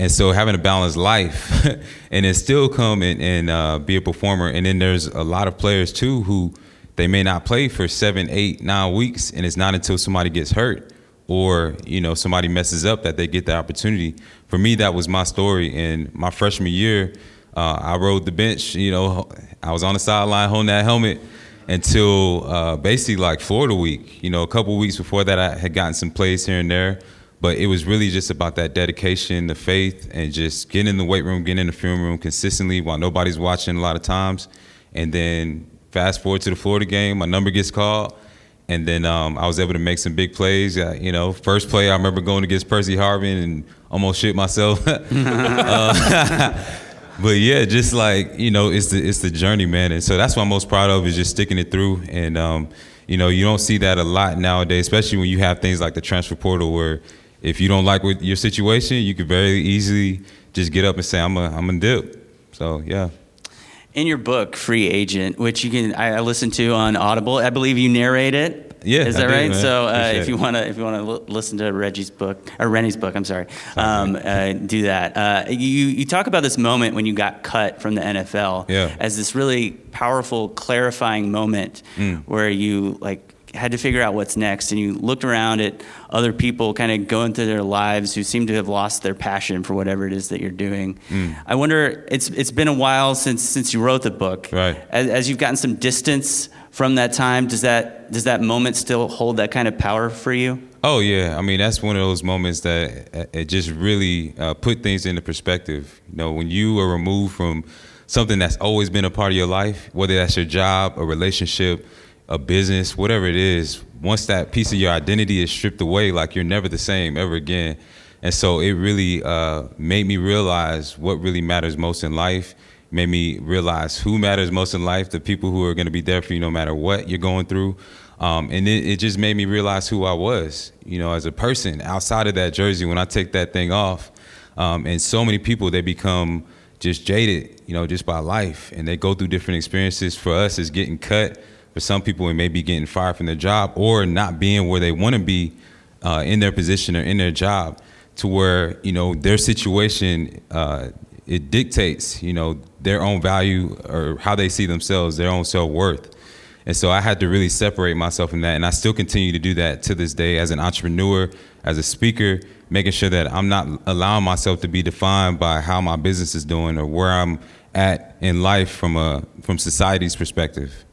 And so having a balanced life and then still come and, and uh, be a performer. And then there's a lot of players too who they may not play for seven, eight, nine weeks, and it's not until somebody gets hurt or you know somebody messes up that they get the opportunity. For me, that was my story. And my freshman year, uh, I rode the bench. You know, I was on the sideline holding that helmet until uh, basically like Florida week. You know, a couple weeks before that, I had gotten some plays here and there. But it was really just about that dedication, the faith, and just getting in the weight room, getting in the film room consistently while nobody's watching a lot of times. And then fast forward to the Florida game, my number gets called. And then um, I was able to make some big plays. Uh, you know, first play I remember going against Percy Harvin and almost shit myself. uh, but yeah, just like you know, it's the it's the journey, man. And so that's what I'm most proud of is just sticking it through. And um, you know, you don't see that a lot nowadays, especially when you have things like the transfer portal, where if you don't like what your situation, you could very easily just get up and say, "I'm a I'm a dip." So yeah. In your book, Free Agent, which you can I I listened to on Audible, I believe you narrate it. Yeah, is that do, right? man. So uh, if you want to, if you want to l- listen to Reggie's book or Rennie's book, I'm sorry, um, uh, do that. Uh, you you talk about this moment when you got cut from the NFL Yeah. as this really powerful, clarifying moment Mm. where you like had to figure out what's next, and you looked around at other people kind of going through their lives who seem to have lost their passion for whatever it is that you're doing. Mm. I wonder. It's it's been a while since since you wrote the book. Right. As, as you've gotten some distance from that time, does that does that moment still hold that kind of power for you? Oh yeah, I mean that's one of those moments that uh, it just really uh, put things into perspective. You know, when you are removed from something that's always been a part of your life, whether that's your job, a relationship, a business, whatever it is, once that piece of your identity is stripped away, like you're never the same ever again. And so it really uh, made me realize what really matters most in life. Made me realize who matters most in life, the people who are going to be there for you no matter what you're going through. Um, and it, it just made me realize who I was, you know, as a person outside of that jersey when I take that thing off. Um, and so many people, they become just jaded, you know, just by life. And they go through different experiences. For us, it's getting cut. For some people, it may be getting fired from their job or not being where they want to be uh, in their position or in their job to where, you know, their situation, uh, it dictates, you know, their own value or how they see themselves, their own self-worth. And so I had to really separate myself from that. And I still continue to do that to this day as an entrepreneur, as a speaker, making sure that I'm not allowing myself to be defined by how my business is doing or where I'm at in life from a from society's perspective.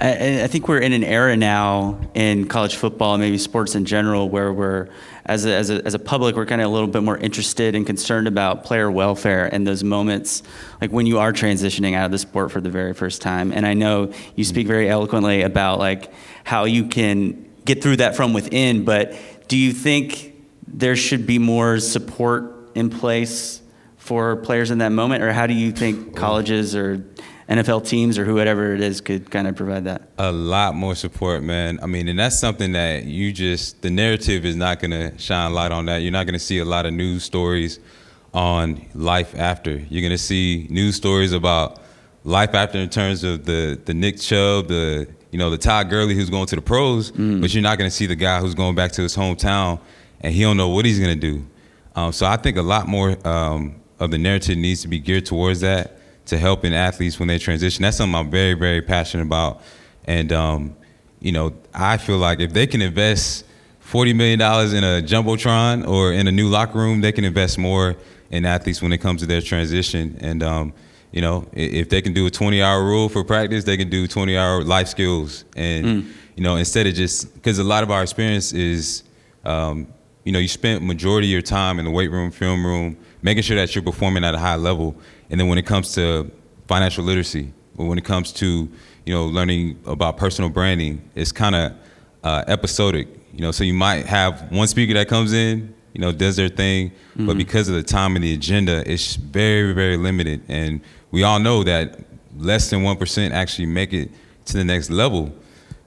I, I think we're in an era now in college football, maybe sports in general, where we're, as a, as a, as a public, we're kind of a little bit more interested and concerned about player welfare and those moments, like when you are transitioning out of the sport for the very first time. And I know you speak very eloquently about like how you can get through that from within, but do you think there should be more support in place for players in that moment, or how do you think colleges or NFL teams or whoever it is could kind of provide that? A lot more support, man. I mean, and that's something that you just the narrative is not going to shine light on that. You're not going to see a lot of news stories on life after. You're going to see news stories about life after in terms of the the Nick Chubb, the you know the Todd Gurley who's going to the pros, but you're not going to see the guy who's going back to his hometown and he don't know what he's going to do. Um, so I think a lot more um, of the narrative needs to be geared towards that to helping athletes when they transition. That's something I'm very very passionate about, and um, you know I feel like if they can invest forty million dollars in a jumbotron or in a new locker room, they can invest more in athletes when it comes to their transition and. Um, you know, if they can do a 20 hour rule for practice, they can do 20 hour life skills. And, you know, instead of just, because a lot of our experience is, um, you know, you spent majority of your time in the weight room, film room, making sure that you're performing at a high level. And then when it comes to financial literacy, or when it comes to, you know, learning about personal branding, it's kind of uh, episodic. You know, so you might have one speaker that comes in, you know, does their thing, but Mhm. because of the time and the agenda, it's very, very limited. And we all know that less than one percent actually make it to the next level.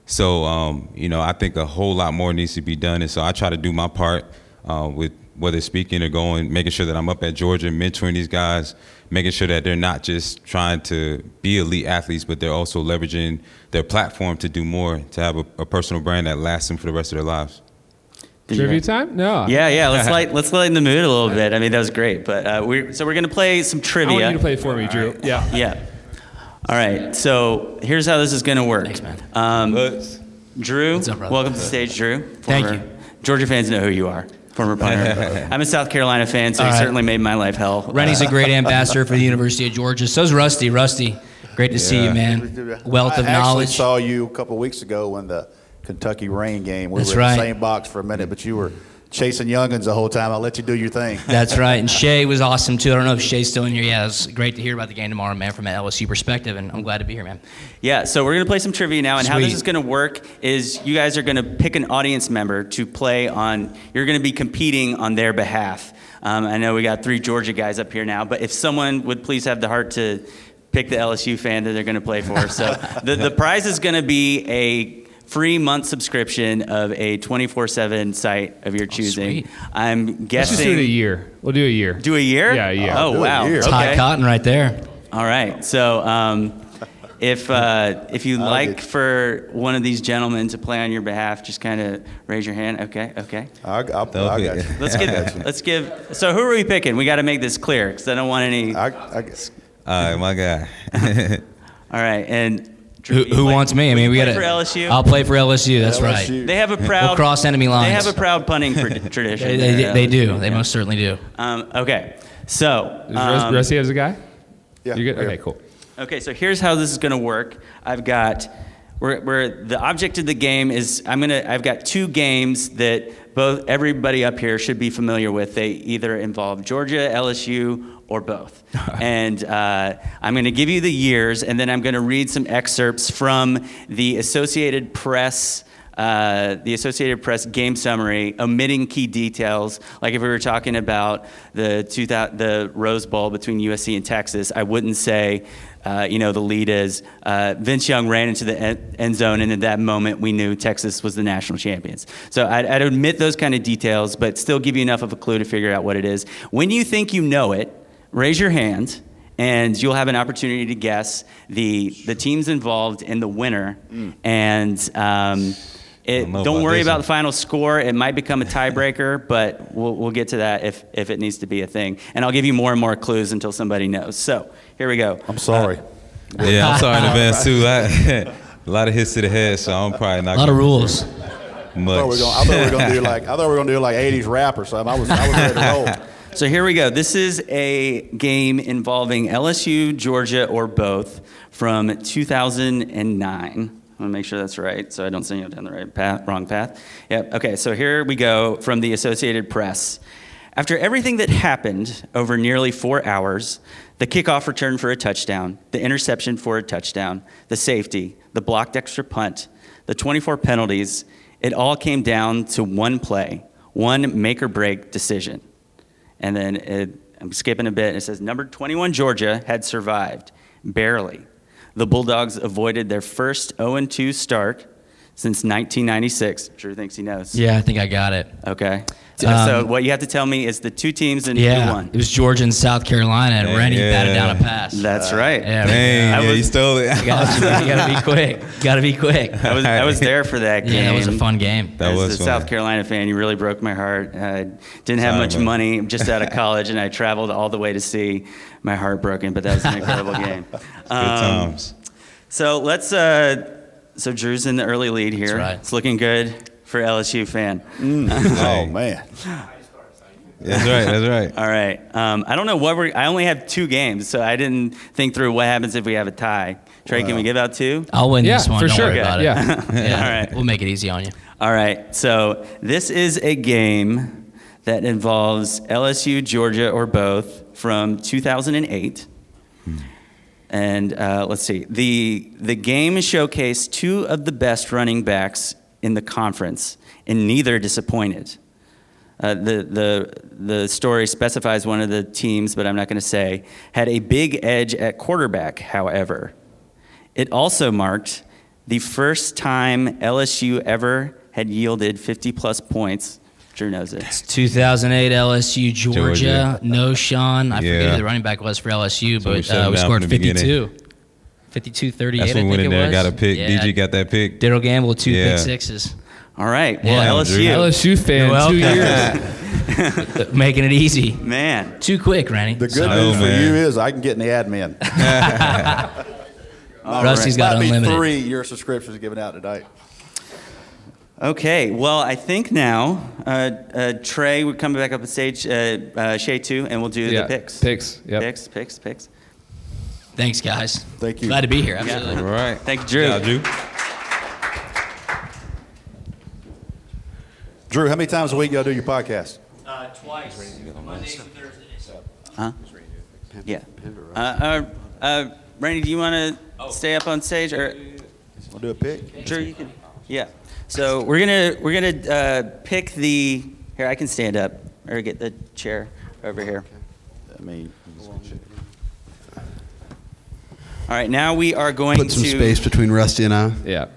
So, um, you know, I think a whole lot more needs to be done, and so I try to do my part uh, with whether speaking or going, making sure that I'm up at Georgia, mentoring these guys, making sure that they're not just trying to be elite athletes, but they're also leveraging their platform to do more, to have a, a personal brand that lasts them for the rest of their lives. Trivia time? No. Yeah, yeah. Let's light let's lighten the mood a little bit. I mean, that was great. But uh, we so we're gonna play some trivia. I want you to play for me, Drew. Yeah. Yeah. All right. So here's how this is gonna work. Thanks, man. Um, Drew, What's up, welcome to the stage, Drew. Thank you. Georgia fans know who you are. Former punter. I'm a South Carolina fan, so All you right. certainly made my life hell. Rennie's a great ambassador for the University of Georgia. So's Rusty. Rusty, great to see you, man. Wealth of I actually knowledge. saw you a couple weeks ago when the Kentucky rain game. We That's were in right. the same box for a minute, but you were chasing youngins the whole time. I'll let you do your thing. That's right. And Shea was awesome too. I don't know if Shea's still in here. Yeah, it's great to hear about the game tomorrow, man, from an LSU perspective. And I'm glad to be here, man. Yeah, so we're going to play some trivia now, and how this is going to work is you guys are going to pick an audience member to play on. You're going to be competing on their behalf. Um, I know we got three Georgia guys up here now, but if someone would please have the heart to pick the LSU fan that they're going to play for. So the, the prize is going to be a free month subscription of a 24/7 site of your choosing. I'm guessing. Let's guessing. just do it a year. We'll do a year. Do a year? Yeah, yeah. year. Oh, wow. year. It's hot Okay. cotton right there. All right. So, um, if uh, if you'd like get- for one of these gentlemen to play on your behalf, just kind of raise your hand. Okay. Okay. I, I, I got Okay. you. Let's I got get. you. let's give. So, who are we picking? We got to make this clear because I don't want any. I, I guess. All right, my guy. right. And Drew, Who, who play- wants me? I mean, we got to. for LSU. I'll play for LSU. That's LSU. right. they have a proud. We'll cross enemy lines. They have a proud punting pr- tradition. They, they, they do. They yeah. most certainly do. Um, okay. So. Is Rus- um, Rusty has a guy? Yeah, You good? Okay, cool. Okay, so here's how this is going to work. I've got where, where the object of the game is. I'm gonna. I've got two games that both everybody up here should be familiar with. They either involve Georgia, LSU, or both. and uh, I'm going to give you the years, and then I'm going to read some excerpts from the Associated Press. Uh, the Associated Press game summary, omitting key details. Like if we were talking about the 2000, the Rose Bowl between USC and Texas, I wouldn't say, uh, you know, the lead is uh, Vince Young ran into the end zone, and at that moment we knew Texas was the national champions. So I'd, I'd omit those kind of details, but still give you enough of a clue to figure out what it is. When you think you know it, raise your hand. And you'll have an opportunity to guess the the teams involved and the winner. And um, it, don't don't worry about one. the final score. It might become a tiebreaker, but we'll, we'll get to that if, if it needs to be a thing. And I'll give you more and more clues until somebody knows. So here we go. I'm sorry. Uh, yeah, I'm sorry in advance too. I, a lot of hits to the head, so I'm probably not. A lot of gonna rules. Much. I thought we were gonna, I thought we were gonna do like I thought we were gonna do like 80s rap or something. I was I was ready to roll. So here we go. This is a game involving LSU, Georgia, or both from 2009. I'm gonna make sure that's right, so I don't send you down the right path, wrong path. Yep. Okay. So here we go from the Associated Press. After everything that happened over nearly four hours, the kickoff return for a touchdown, the interception for a touchdown, the safety, the blocked extra punt, the 24 penalties, it all came down to one play, one make or break decision. And then it, I'm skipping a bit. It says number 21 Georgia had survived barely. The Bulldogs avoided their first 0 2 start since 1996. Drew thinks he knows. Yeah, I think I got it. Okay. So, Um, so what you have to tell me is the two teams and who Yeah, won. it was Georgia and South Carolina, and Yeah, Rennie batted down a pass. That's right. Yeah, Dang, I yeah, was- you stole it. you gotta, you gotta be quick. You gotta be quick. I was I was there for that game. Yeah, that was a fun game. That As was a fun. South Carolina fan, you really broke my heart. I didn't have Sorry, much man. money, just out of college, and I traveled all the way to see my heart broken. But that was an incredible game. Good Um, times. So let's. Uh, so Drew's in the early lead here. right. It's looking good for LSU fan. Oh man. That's right. That's right. All right. Um, I don't know what we're. I only have two games, so I didn't think through what happens if we have a tie. Trey, can we give out two? I'll win Yeah, this one. for Don't sure. worry about it. Yeah. yeah. All right. We'll make it easy on you. All right. So this is a game that involves LSU, Georgia, or both from 2008. And uh, let's see. The, the game showcased two of the best running backs in the conference, and neither disappointed. Uh, the, the, the story specifies one of the teams, but I'm not going to say, had a big edge at quarterback, however. It also marked the first time LSU ever had yielded 50 plus points. Drew knows it. 2008 LSU Georgia. Georgia. Knowshon. I forget who the running back was for LSU, So but shut uh, we scored from the beginning. 52. 52 38. That's I when we went in there, was. got a pick. Yeah. DG got that pick. Darryl Gamble, two Yeah. pick sixes. All right. Well, Drew. LSU. LSU fan, You're two years. Making it easy. Man. Too quick, Rennie. The good Sorry. news Oh, for you is I can get in the admin. Rusty's got Might be unlimited. three year subscriptions given out tonight. Okay. Well, I think now uh, uh, Trey would come back up on stage, uh, uh, Shea too, and we'll do Yeah, the picks. picks, yep. Picks, picks, picks. Thanks, guys. Thank you. Glad to be here. Absolutely. All right. Thank you, Drew. Yeah, Drew. Drew, how many times a week y'all do your podcast? Uh, twice. Mondays and Thursdays. Huh? Yeah. Uh, uh, uh, Randy, do you want to stay up on stage, or We'll do a pick. Drew? You can. Yeah. So we're gonna we're gonna uh, pick the. Here, I can stand up or get the chair over here. I mean, All right. Now we are going to Put some to space between Rusty and I. Yeah.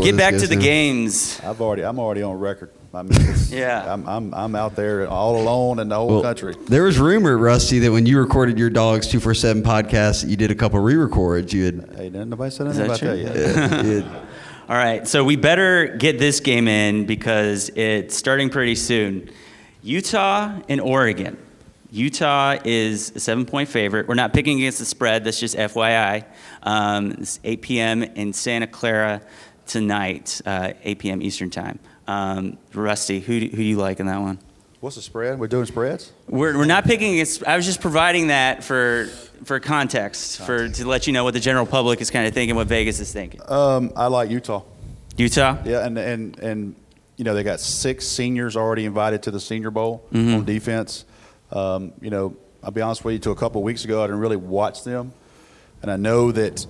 get back to the down. games. I've already, I'm already on record. I mean, yeah. I'm, I'm, I'm out there all alone in the whole Well, country. There was rumor, Rusty, that when you recorded your Dawgs 247 podcast, you did a couple re-records. You had, Hey, didn't nobody said anything about true? that yet. All right, so we better get this game in because it's starting pretty soon. Utah and Oregon. Utah is a seven point favorite. We're not picking against the spread, that's just FYI. Um, it's 8 p.m. in Santa Clara tonight, uh, 8 p.m. Eastern Time. Um, Rusty, who who do you like in that one? What's the spread? We're doing spreads? We're, we're not picking against, I was just providing that for, for context, for, to let you know what the general public is kind of thinking, what Vegas is thinking. Um, I like Utah. Utah? Yeah, and and and you know they got six seniors already invited to the Senior Bowl Mm-hmm. on defense. Um, you know, I'll be honest with you. To a couple of weeks ago, I didn't really watch them, and I know that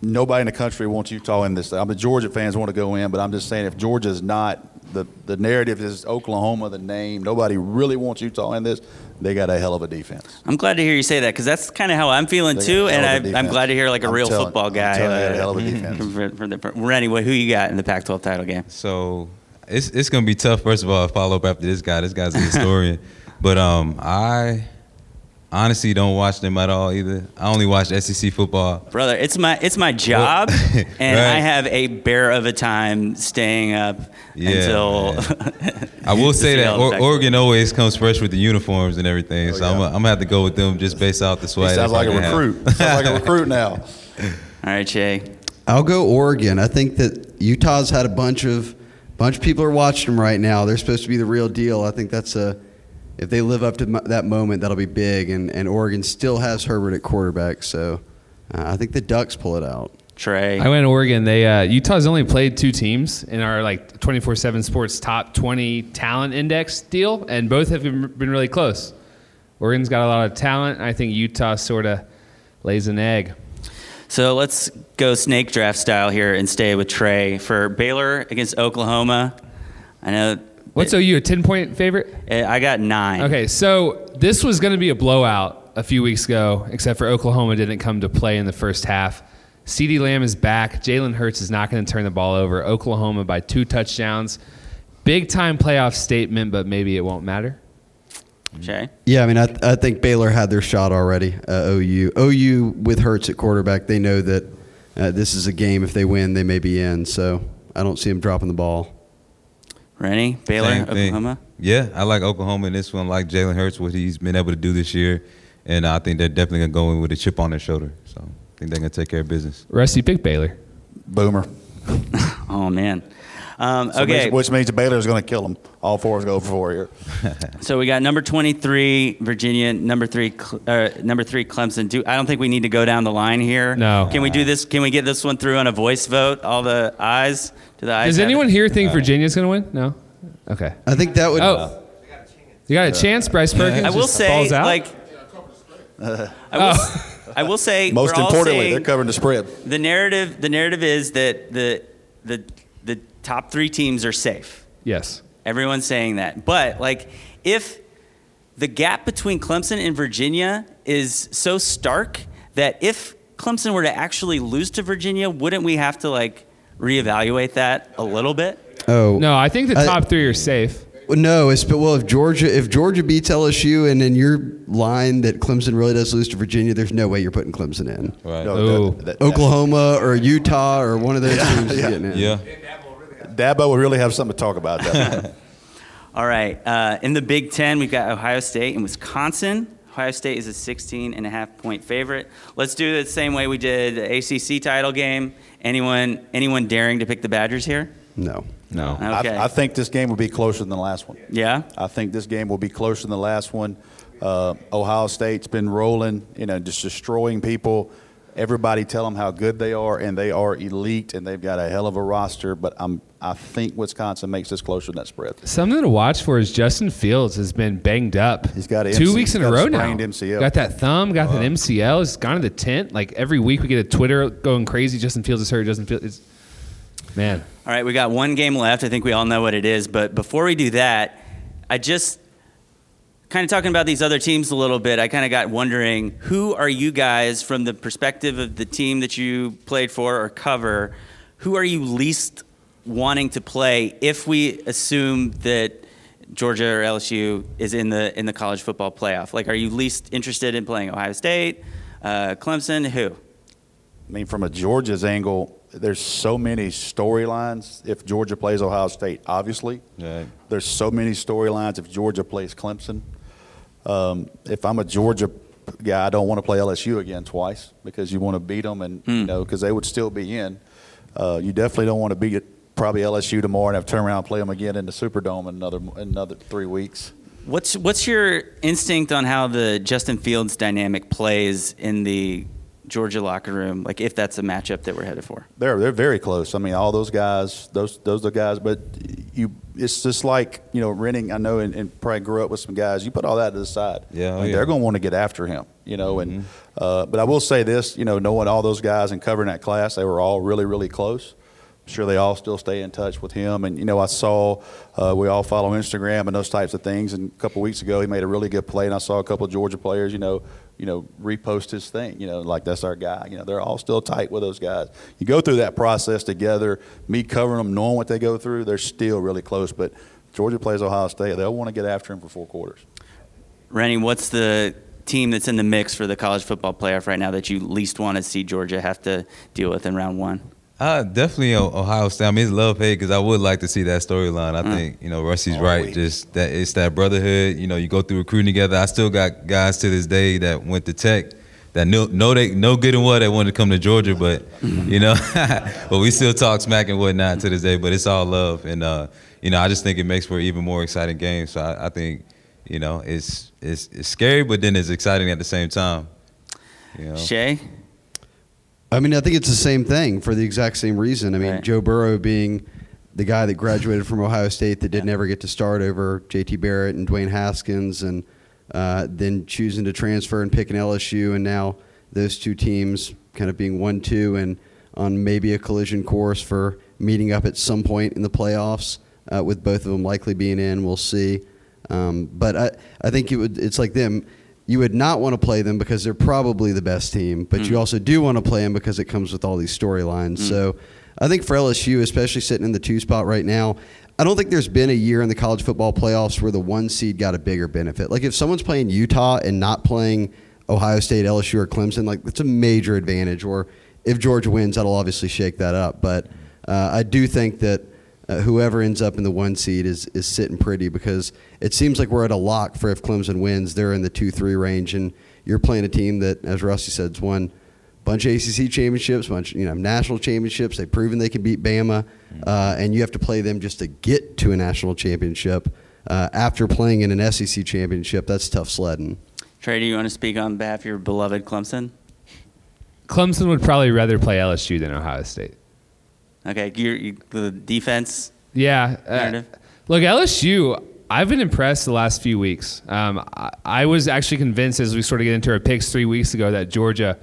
nobody in the country wants Utah in this. I'm the Georgia fans want to go in, but I'm just saying if Georgia's not the the narrative is Oklahoma, the name. Nobody really wants Utah in this. They got a hell of a defense. I'm glad to hear you say that because that's kind of how I'm feeling They too, and hell I, of a I'm glad to hear like a I'm real telling- football I'm guy. telling you, they a uh, hell of a defense. For, for the, Rennie, what, who you got in the Pac-12 title game? So it's it's gonna be tough. First of all, to follow up after this guy. This guy's a historian, but um, I honestly don't watch them at all either. I only watch SEC football. Brother, it's my it's my job, and right. I have a bear of a time staying up Yeah, until. I will say that all or- Oregon always comes fresh with the uniforms and everything, oh, so I'm, yeah. I'm gonna have to go with them just based off the He sounds like a recruit. sounds like a recruit now. All right, Jay. I'll go Oregon. I think that Utah's had a bunch of bunch of people are watching them right now. They're supposed to be the real deal. I think that's a if they live up to mo- that moment, that'll be big. And, and Oregon still has Herbert at quarterback, so uh, I think the Ducks pull it out. Trey. I went to Oregon. They uh, Utah's only played two teams in our like 24/7 Sports top 20 talent index deal, and both have been, been really close. Oregon's got a lot of talent. I think Utah sort of lays an egg. So let's go snake draft style here and stay with Trey for Baylor against Oklahoma. I know What's OU, a 10 point favorite? Uh, I got nine. Okay, so this was going to be a blowout a few weeks ago, except for Oklahoma didn't come to play in the first half. CeeDee Lamb is back. Jalen Hurts is not going to turn the ball over. Oklahoma by two touchdowns. Big time playoff statement, but maybe it won't matter. Jay? Yeah, I mean, I, th- I think Baylor had their shot already. Uh, OU, OU with Hurts at quarterback, they know that uh, this is a game. If they win, they may be in. So I don't see them dropping the ball. Rennie, Baylor, Oklahoma. Yeah, I like Oklahoma in this one. Like Jalen Hurts, what he's been able to do this year, and I think they're definitely gonna go in with a chip on their shoulder. So I think they're gonna take care of business. Rusty, pick Baylor. Boomer. Oh man. Um, So okay. which, which means Baylor is going to kill them. All four is going go for four here. So we got number 23 Virginia, number three uh, number three Clemson. Do I don't think we need to go down the line here. No. Can we do this? Can we get this one through on a voice vote? All the eyes to the eyes. Does anyone here think uh, Virginia's going to win? No? Okay. I think that would. Oh. You got a chance, Bryce Perkins? I will just say, falls out? like, I will, oh. I will say, Most we're importantly, saying they're covering the spread. the narrative. The narrative is that the the the top three teams are safe. yes. Everyone's saying that. But like if the gap between Clemson and Virginia is so stark that if Clemson were to actually lose to Virginia, wouldn't we have to like reevaluate that a little bit? Oh No, I think the I- top three are safe. No, it's but well if Georgia if Georgia beats LSU and in your line that Clemson really does lose to Virginia, there's no way you're putting Clemson in. Right. No, that- that- Oklahoma or Utah or one of those teams yeah. getting in. Yeah. Dabo would really have something to talk about. That. All right. Uh, in the Big Ten, we've got Ohio State and Wisconsin. Ohio State is a 16 and a half point favorite. Let's do it the same way we did the ACC title game. Anyone, anyone daring to pick the Badgers here? No. No. Okay. I, I think this game will be closer than the last one. yeah. I think this game will be closer than the last one. Uh, Ohio State's been rolling, you know, just destroying people. Everybody tell them how good they are, and they are elite, and they've got a hell of a roster. But I'm, I think Wisconsin makes this closer than that spread. Something to watch for is Justin Fields has been banged up. He's got two MC weeks in a row now. sprained MCL. Got that thumb, got that uh-huh. MCL. He's gone to the tent. Like every week we get a Twitter going crazy. Justin Fields is hurt. Justin Fields. It's, man, All right, we got one game left. I think we all know what it is. But before we do that, I just kind of talking about these other teams a little bit. I kind of got wondering who are you guys from the perspective of the team that you played for or cover? Who are you least wanting to play if we assume that Georgia or LSU is in the in the college football playoff? Like, are you least interested in playing Ohio State, uh, Clemson? Who? I mean, from a Georgia's angle, there's so many storylines if Georgia plays Ohio State, obviously. Right. There's so many storylines if Georgia plays Clemson. Um, if I'm a Georgia guy, I don't want to play LSU again twice because you want to beat them, and you know because they would still be in. Uh, you definitely don't want to beat probably LSU tomorrow and have to turn around and play them again in the Superdome in another in another three weeks. What's what's your instinct on how the Justin Fields dynamic plays in the Georgia locker room? Like if that's a matchup that we're headed for. They're they're very close. I mean, all those guys, those those are guys. But you, it's just like you know, renting. I know, and, and probably grew up with some guys. You put all that to the side. Yeah, oh, I mean, yeah. they're going to want to get after him. You know, and uh, but I will say this. You know, knowing all those guys and covering that class, they were all really really close. I'm sure they all still stay in touch with him. And you know, I saw uh, we all follow Instagram and those types of things. And a couple weeks ago, he made a really good play, and I saw a couple of Georgia players. You know. You know, repost his thing. You know, like that's our guy. You know, they're all still tight with those guys. You go through that process together. Me covering them, knowing what they go through, they're still really close. But Georgia plays Ohio State. They'll want to get after him for four quarters. Rennie, what's the team that's in the mix for the college football playoff right now that you least want to see Georgia have to deal with in round one? Uh, definitely Ohio State. I mean, it's love hate because I would like to see that storyline. I Mm. think you know Rusty's right. Just that it's that brotherhood. You know, you go through recruiting together. I still got guys to this day that went to Tech that know know they know good and well they wanted to come to Georgia, but you know, but we still talk smack and whatnot to this day. But it's all love, and uh, you know, I just think it makes for even more exciting games. So I, I think you know it's it's it's scary, but then it's exciting at the same time. You know? Shea? I mean, I think it's the same thing for the exact same reason. I mean, Right. Joe Burrow being the guy that graduated from Ohio State that did never get to start over J.T. Barrett and Dwayne Haskins, and uh, then choosing to transfer and pick an LSU, and now those two teams kind of being one-two and on maybe a collision course for meeting up at some point in the playoffs. uh, with both of them likely being in. We'll see. Um, but I, I think it would, it's like them. You would not want to play them because they're probably the best team, but Mm. you also do want to play them because it comes with all these storylines. Mm. So I think for LSU, especially sitting in the two spot right now, I don't think there's been a year in the college football playoffs where the one seed got a bigger benefit. Like if someone's playing Utah and not playing Ohio State, LSU, or Clemson, like that's a major advantage. Or if Georgia wins, that'll obviously shake that up. But uh, I do think that uh, whoever ends up in the one seed is is sitting pretty because it seems like we're at a lock for if Clemson wins, they're in the two three range, and you're playing a team that, as Rusty said, has won a bunch of ACC championships, bunch you know national championships. They've proven they can beat Bama, uh, and you have to play them just to get to a national championship. Uh, after playing in an SEC championship, that's tough sledding. Trey, do you want to speak on behalf of your beloved Clemson? Clemson would probably rather play LSU than Ohio State. Okay, you you, the defense. Yeah. uh, look, LSU, I've been impressed the last few weeks. Um, I, I was actually convinced as we sort of get into our picks three weeks ago that Georgia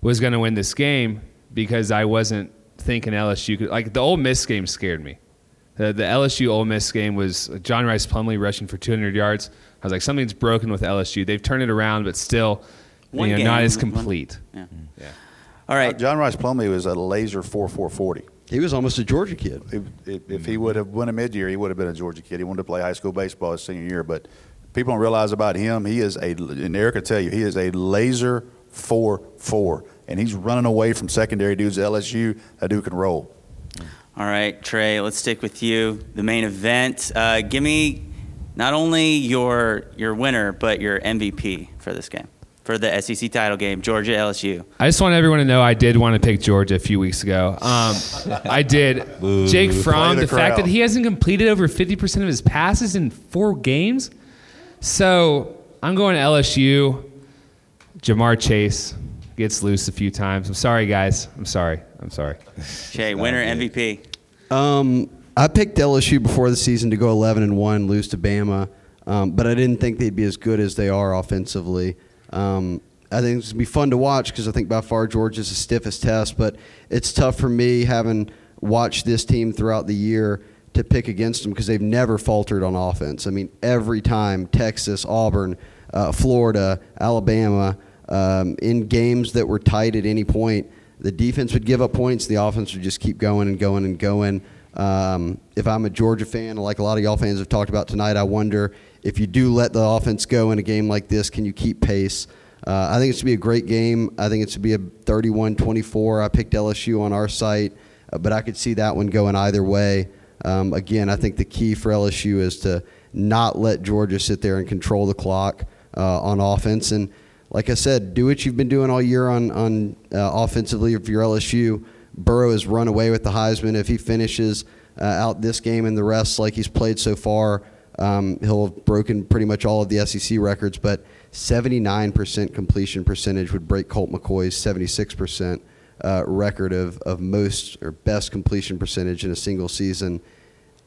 was going to win this game because I wasn't thinking LSU could. Like, the Ole Miss game scared me. The, the LSU Ole Miss game was John Rhys Plumlee rushing for 200 yards. I was like, something's broken with LSU. They've turned it around, but still, you know, not as complete. Yeah. Yeah. All right. John Rhys Plumlee was a laser four four forty. He was almost a Georgia kid. If, if, if he would have won a mid year, he would have been a Georgia kid. He wanted to play high school baseball his senior year, but people don't realize about him. He is a, and Eric will tell you, he is a laser four four, and he's running away from secondary dudes at LSU that dude can roll. All right, Trey, let's stick with you. The main event. Uh, give me not only your your winner, but your MVP for this game, for the SEC title game, Georgia LSU. I just want everyone to know I did want to pick Georgia a few weeks ago. Um, I did. Jake Play Fromm, the the, fact that he hasn't completed over 50% of his passes in four games. So I'm going to LSU. Ja'Marr Chase gets loose a few times. I'm sorry, guys. I'm sorry. I'm sorry. Shea, winner MVP. Um, I picked LSU before the season to go 11 and one, lose to Bama, um, but I didn't think they'd be as good as they are offensively. Um, I think it's gonna be fun to watch because I think by far Georgia's the stiffest test, but it's tough for me having watched this team throughout the year to pick against them because they've never faltered on offense. I mean, every time Texas, Auburn, uh, Florida, Alabama, um, in games that were tight at any point, the defense would give up points. The offense would just keep going and going and going. Um, if I'm a Georgia fan, like a lot of y'all fans have talked about tonight, I wonder if you do let the offense go in a game like this, can you keep pace? Uh, I think it's to be a great game. I think it's to be a 31-24. I picked LSU on our site, uh, but I could see that one going either way. Um, again, I think the key for LSU is to not let Georgia sit there and control the clock uh, on offense. And like I said, do what you've been doing all year on on uh, offensively. If you're LSU, Burrow has run away with the Heisman. If he finishes uh, out this game and the rest like he's played so far, um, he'll have broken pretty much all of the SEC records. But 79% completion percentage would break Colt McCoy's 76% uh, record of, of most or best completion percentage in a single season.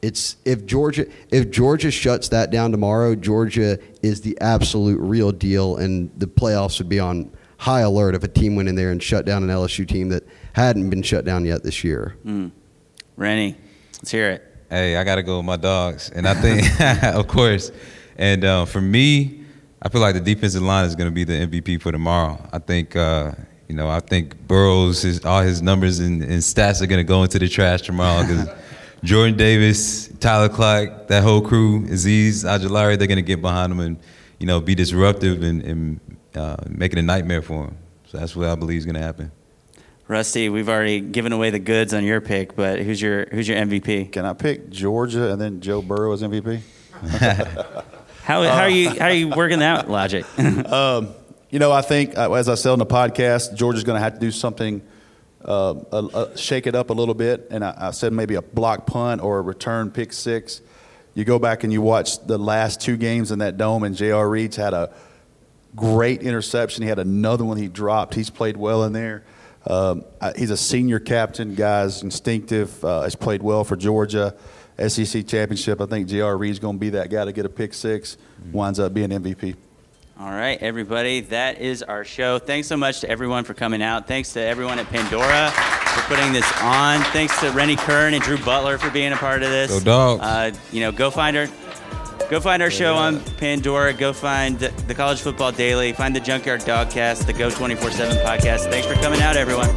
It's if Georgia if Georgia shuts that down tomorrow, Georgia is the absolute real deal, and the playoffs would be on high alert if a team went in there and shut down an LSU team that hadn't been shut down yet this year. Mm. Rennie, let's hear it. Hey, I gotta go with my dogs, and I think, of course, and uh, for me, I feel like the defensive line is gonna be the MVP for tomorrow. I think, uh, you know, I think Burrows, his, all his numbers and, and stats are gonna go into the trash tomorrow because Jordan Davis, Tyler Clark, that whole crew, Azeez Ojulari, they're gonna get behind him and, you know, be disruptive and, and uh, make it a nightmare for him. So that's what I believe is gonna happen. Rusty, we've already given away the goods on your pick, but who's your who's your MVP? Can I pick Georgia and then Joe Burrow as MVP? How, how are you how are you working that logic? um, you know, I think uh, as I said on the podcast, Georgia's going to have to do something, uh, uh, uh, shake it up a little bit. And I, I said maybe a block punt or a return pick six. You go back and you watch the last two games in that dome, and J.R. Reed's had a great interception. He had another one he dropped. He's played well in there. Um, he's a senior captain, guys, instinctive. Uh, has played well for Georgia. SEC championship. I think J.R. Reed's going to be that guy to get a pick six. Winds up being MVP. All right, everybody, that is our show. Thanks so much to everyone for coming out. Thanks to everyone at Pandora. for putting this on. Thanks to Rennie Curran and Drew Butler for being a part of this. Go Dogs. Uh, you know, go find our go find our show on Pandora. Go find the College Football Daily. Find the Junkyard Dogcast, the Geaux 24/7 podcast. Thanks for coming out, everyone.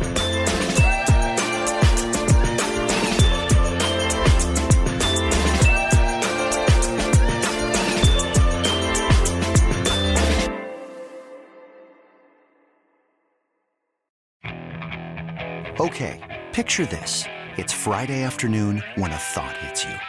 Okay, picture this. It's Friday afternoon when a thought hits you.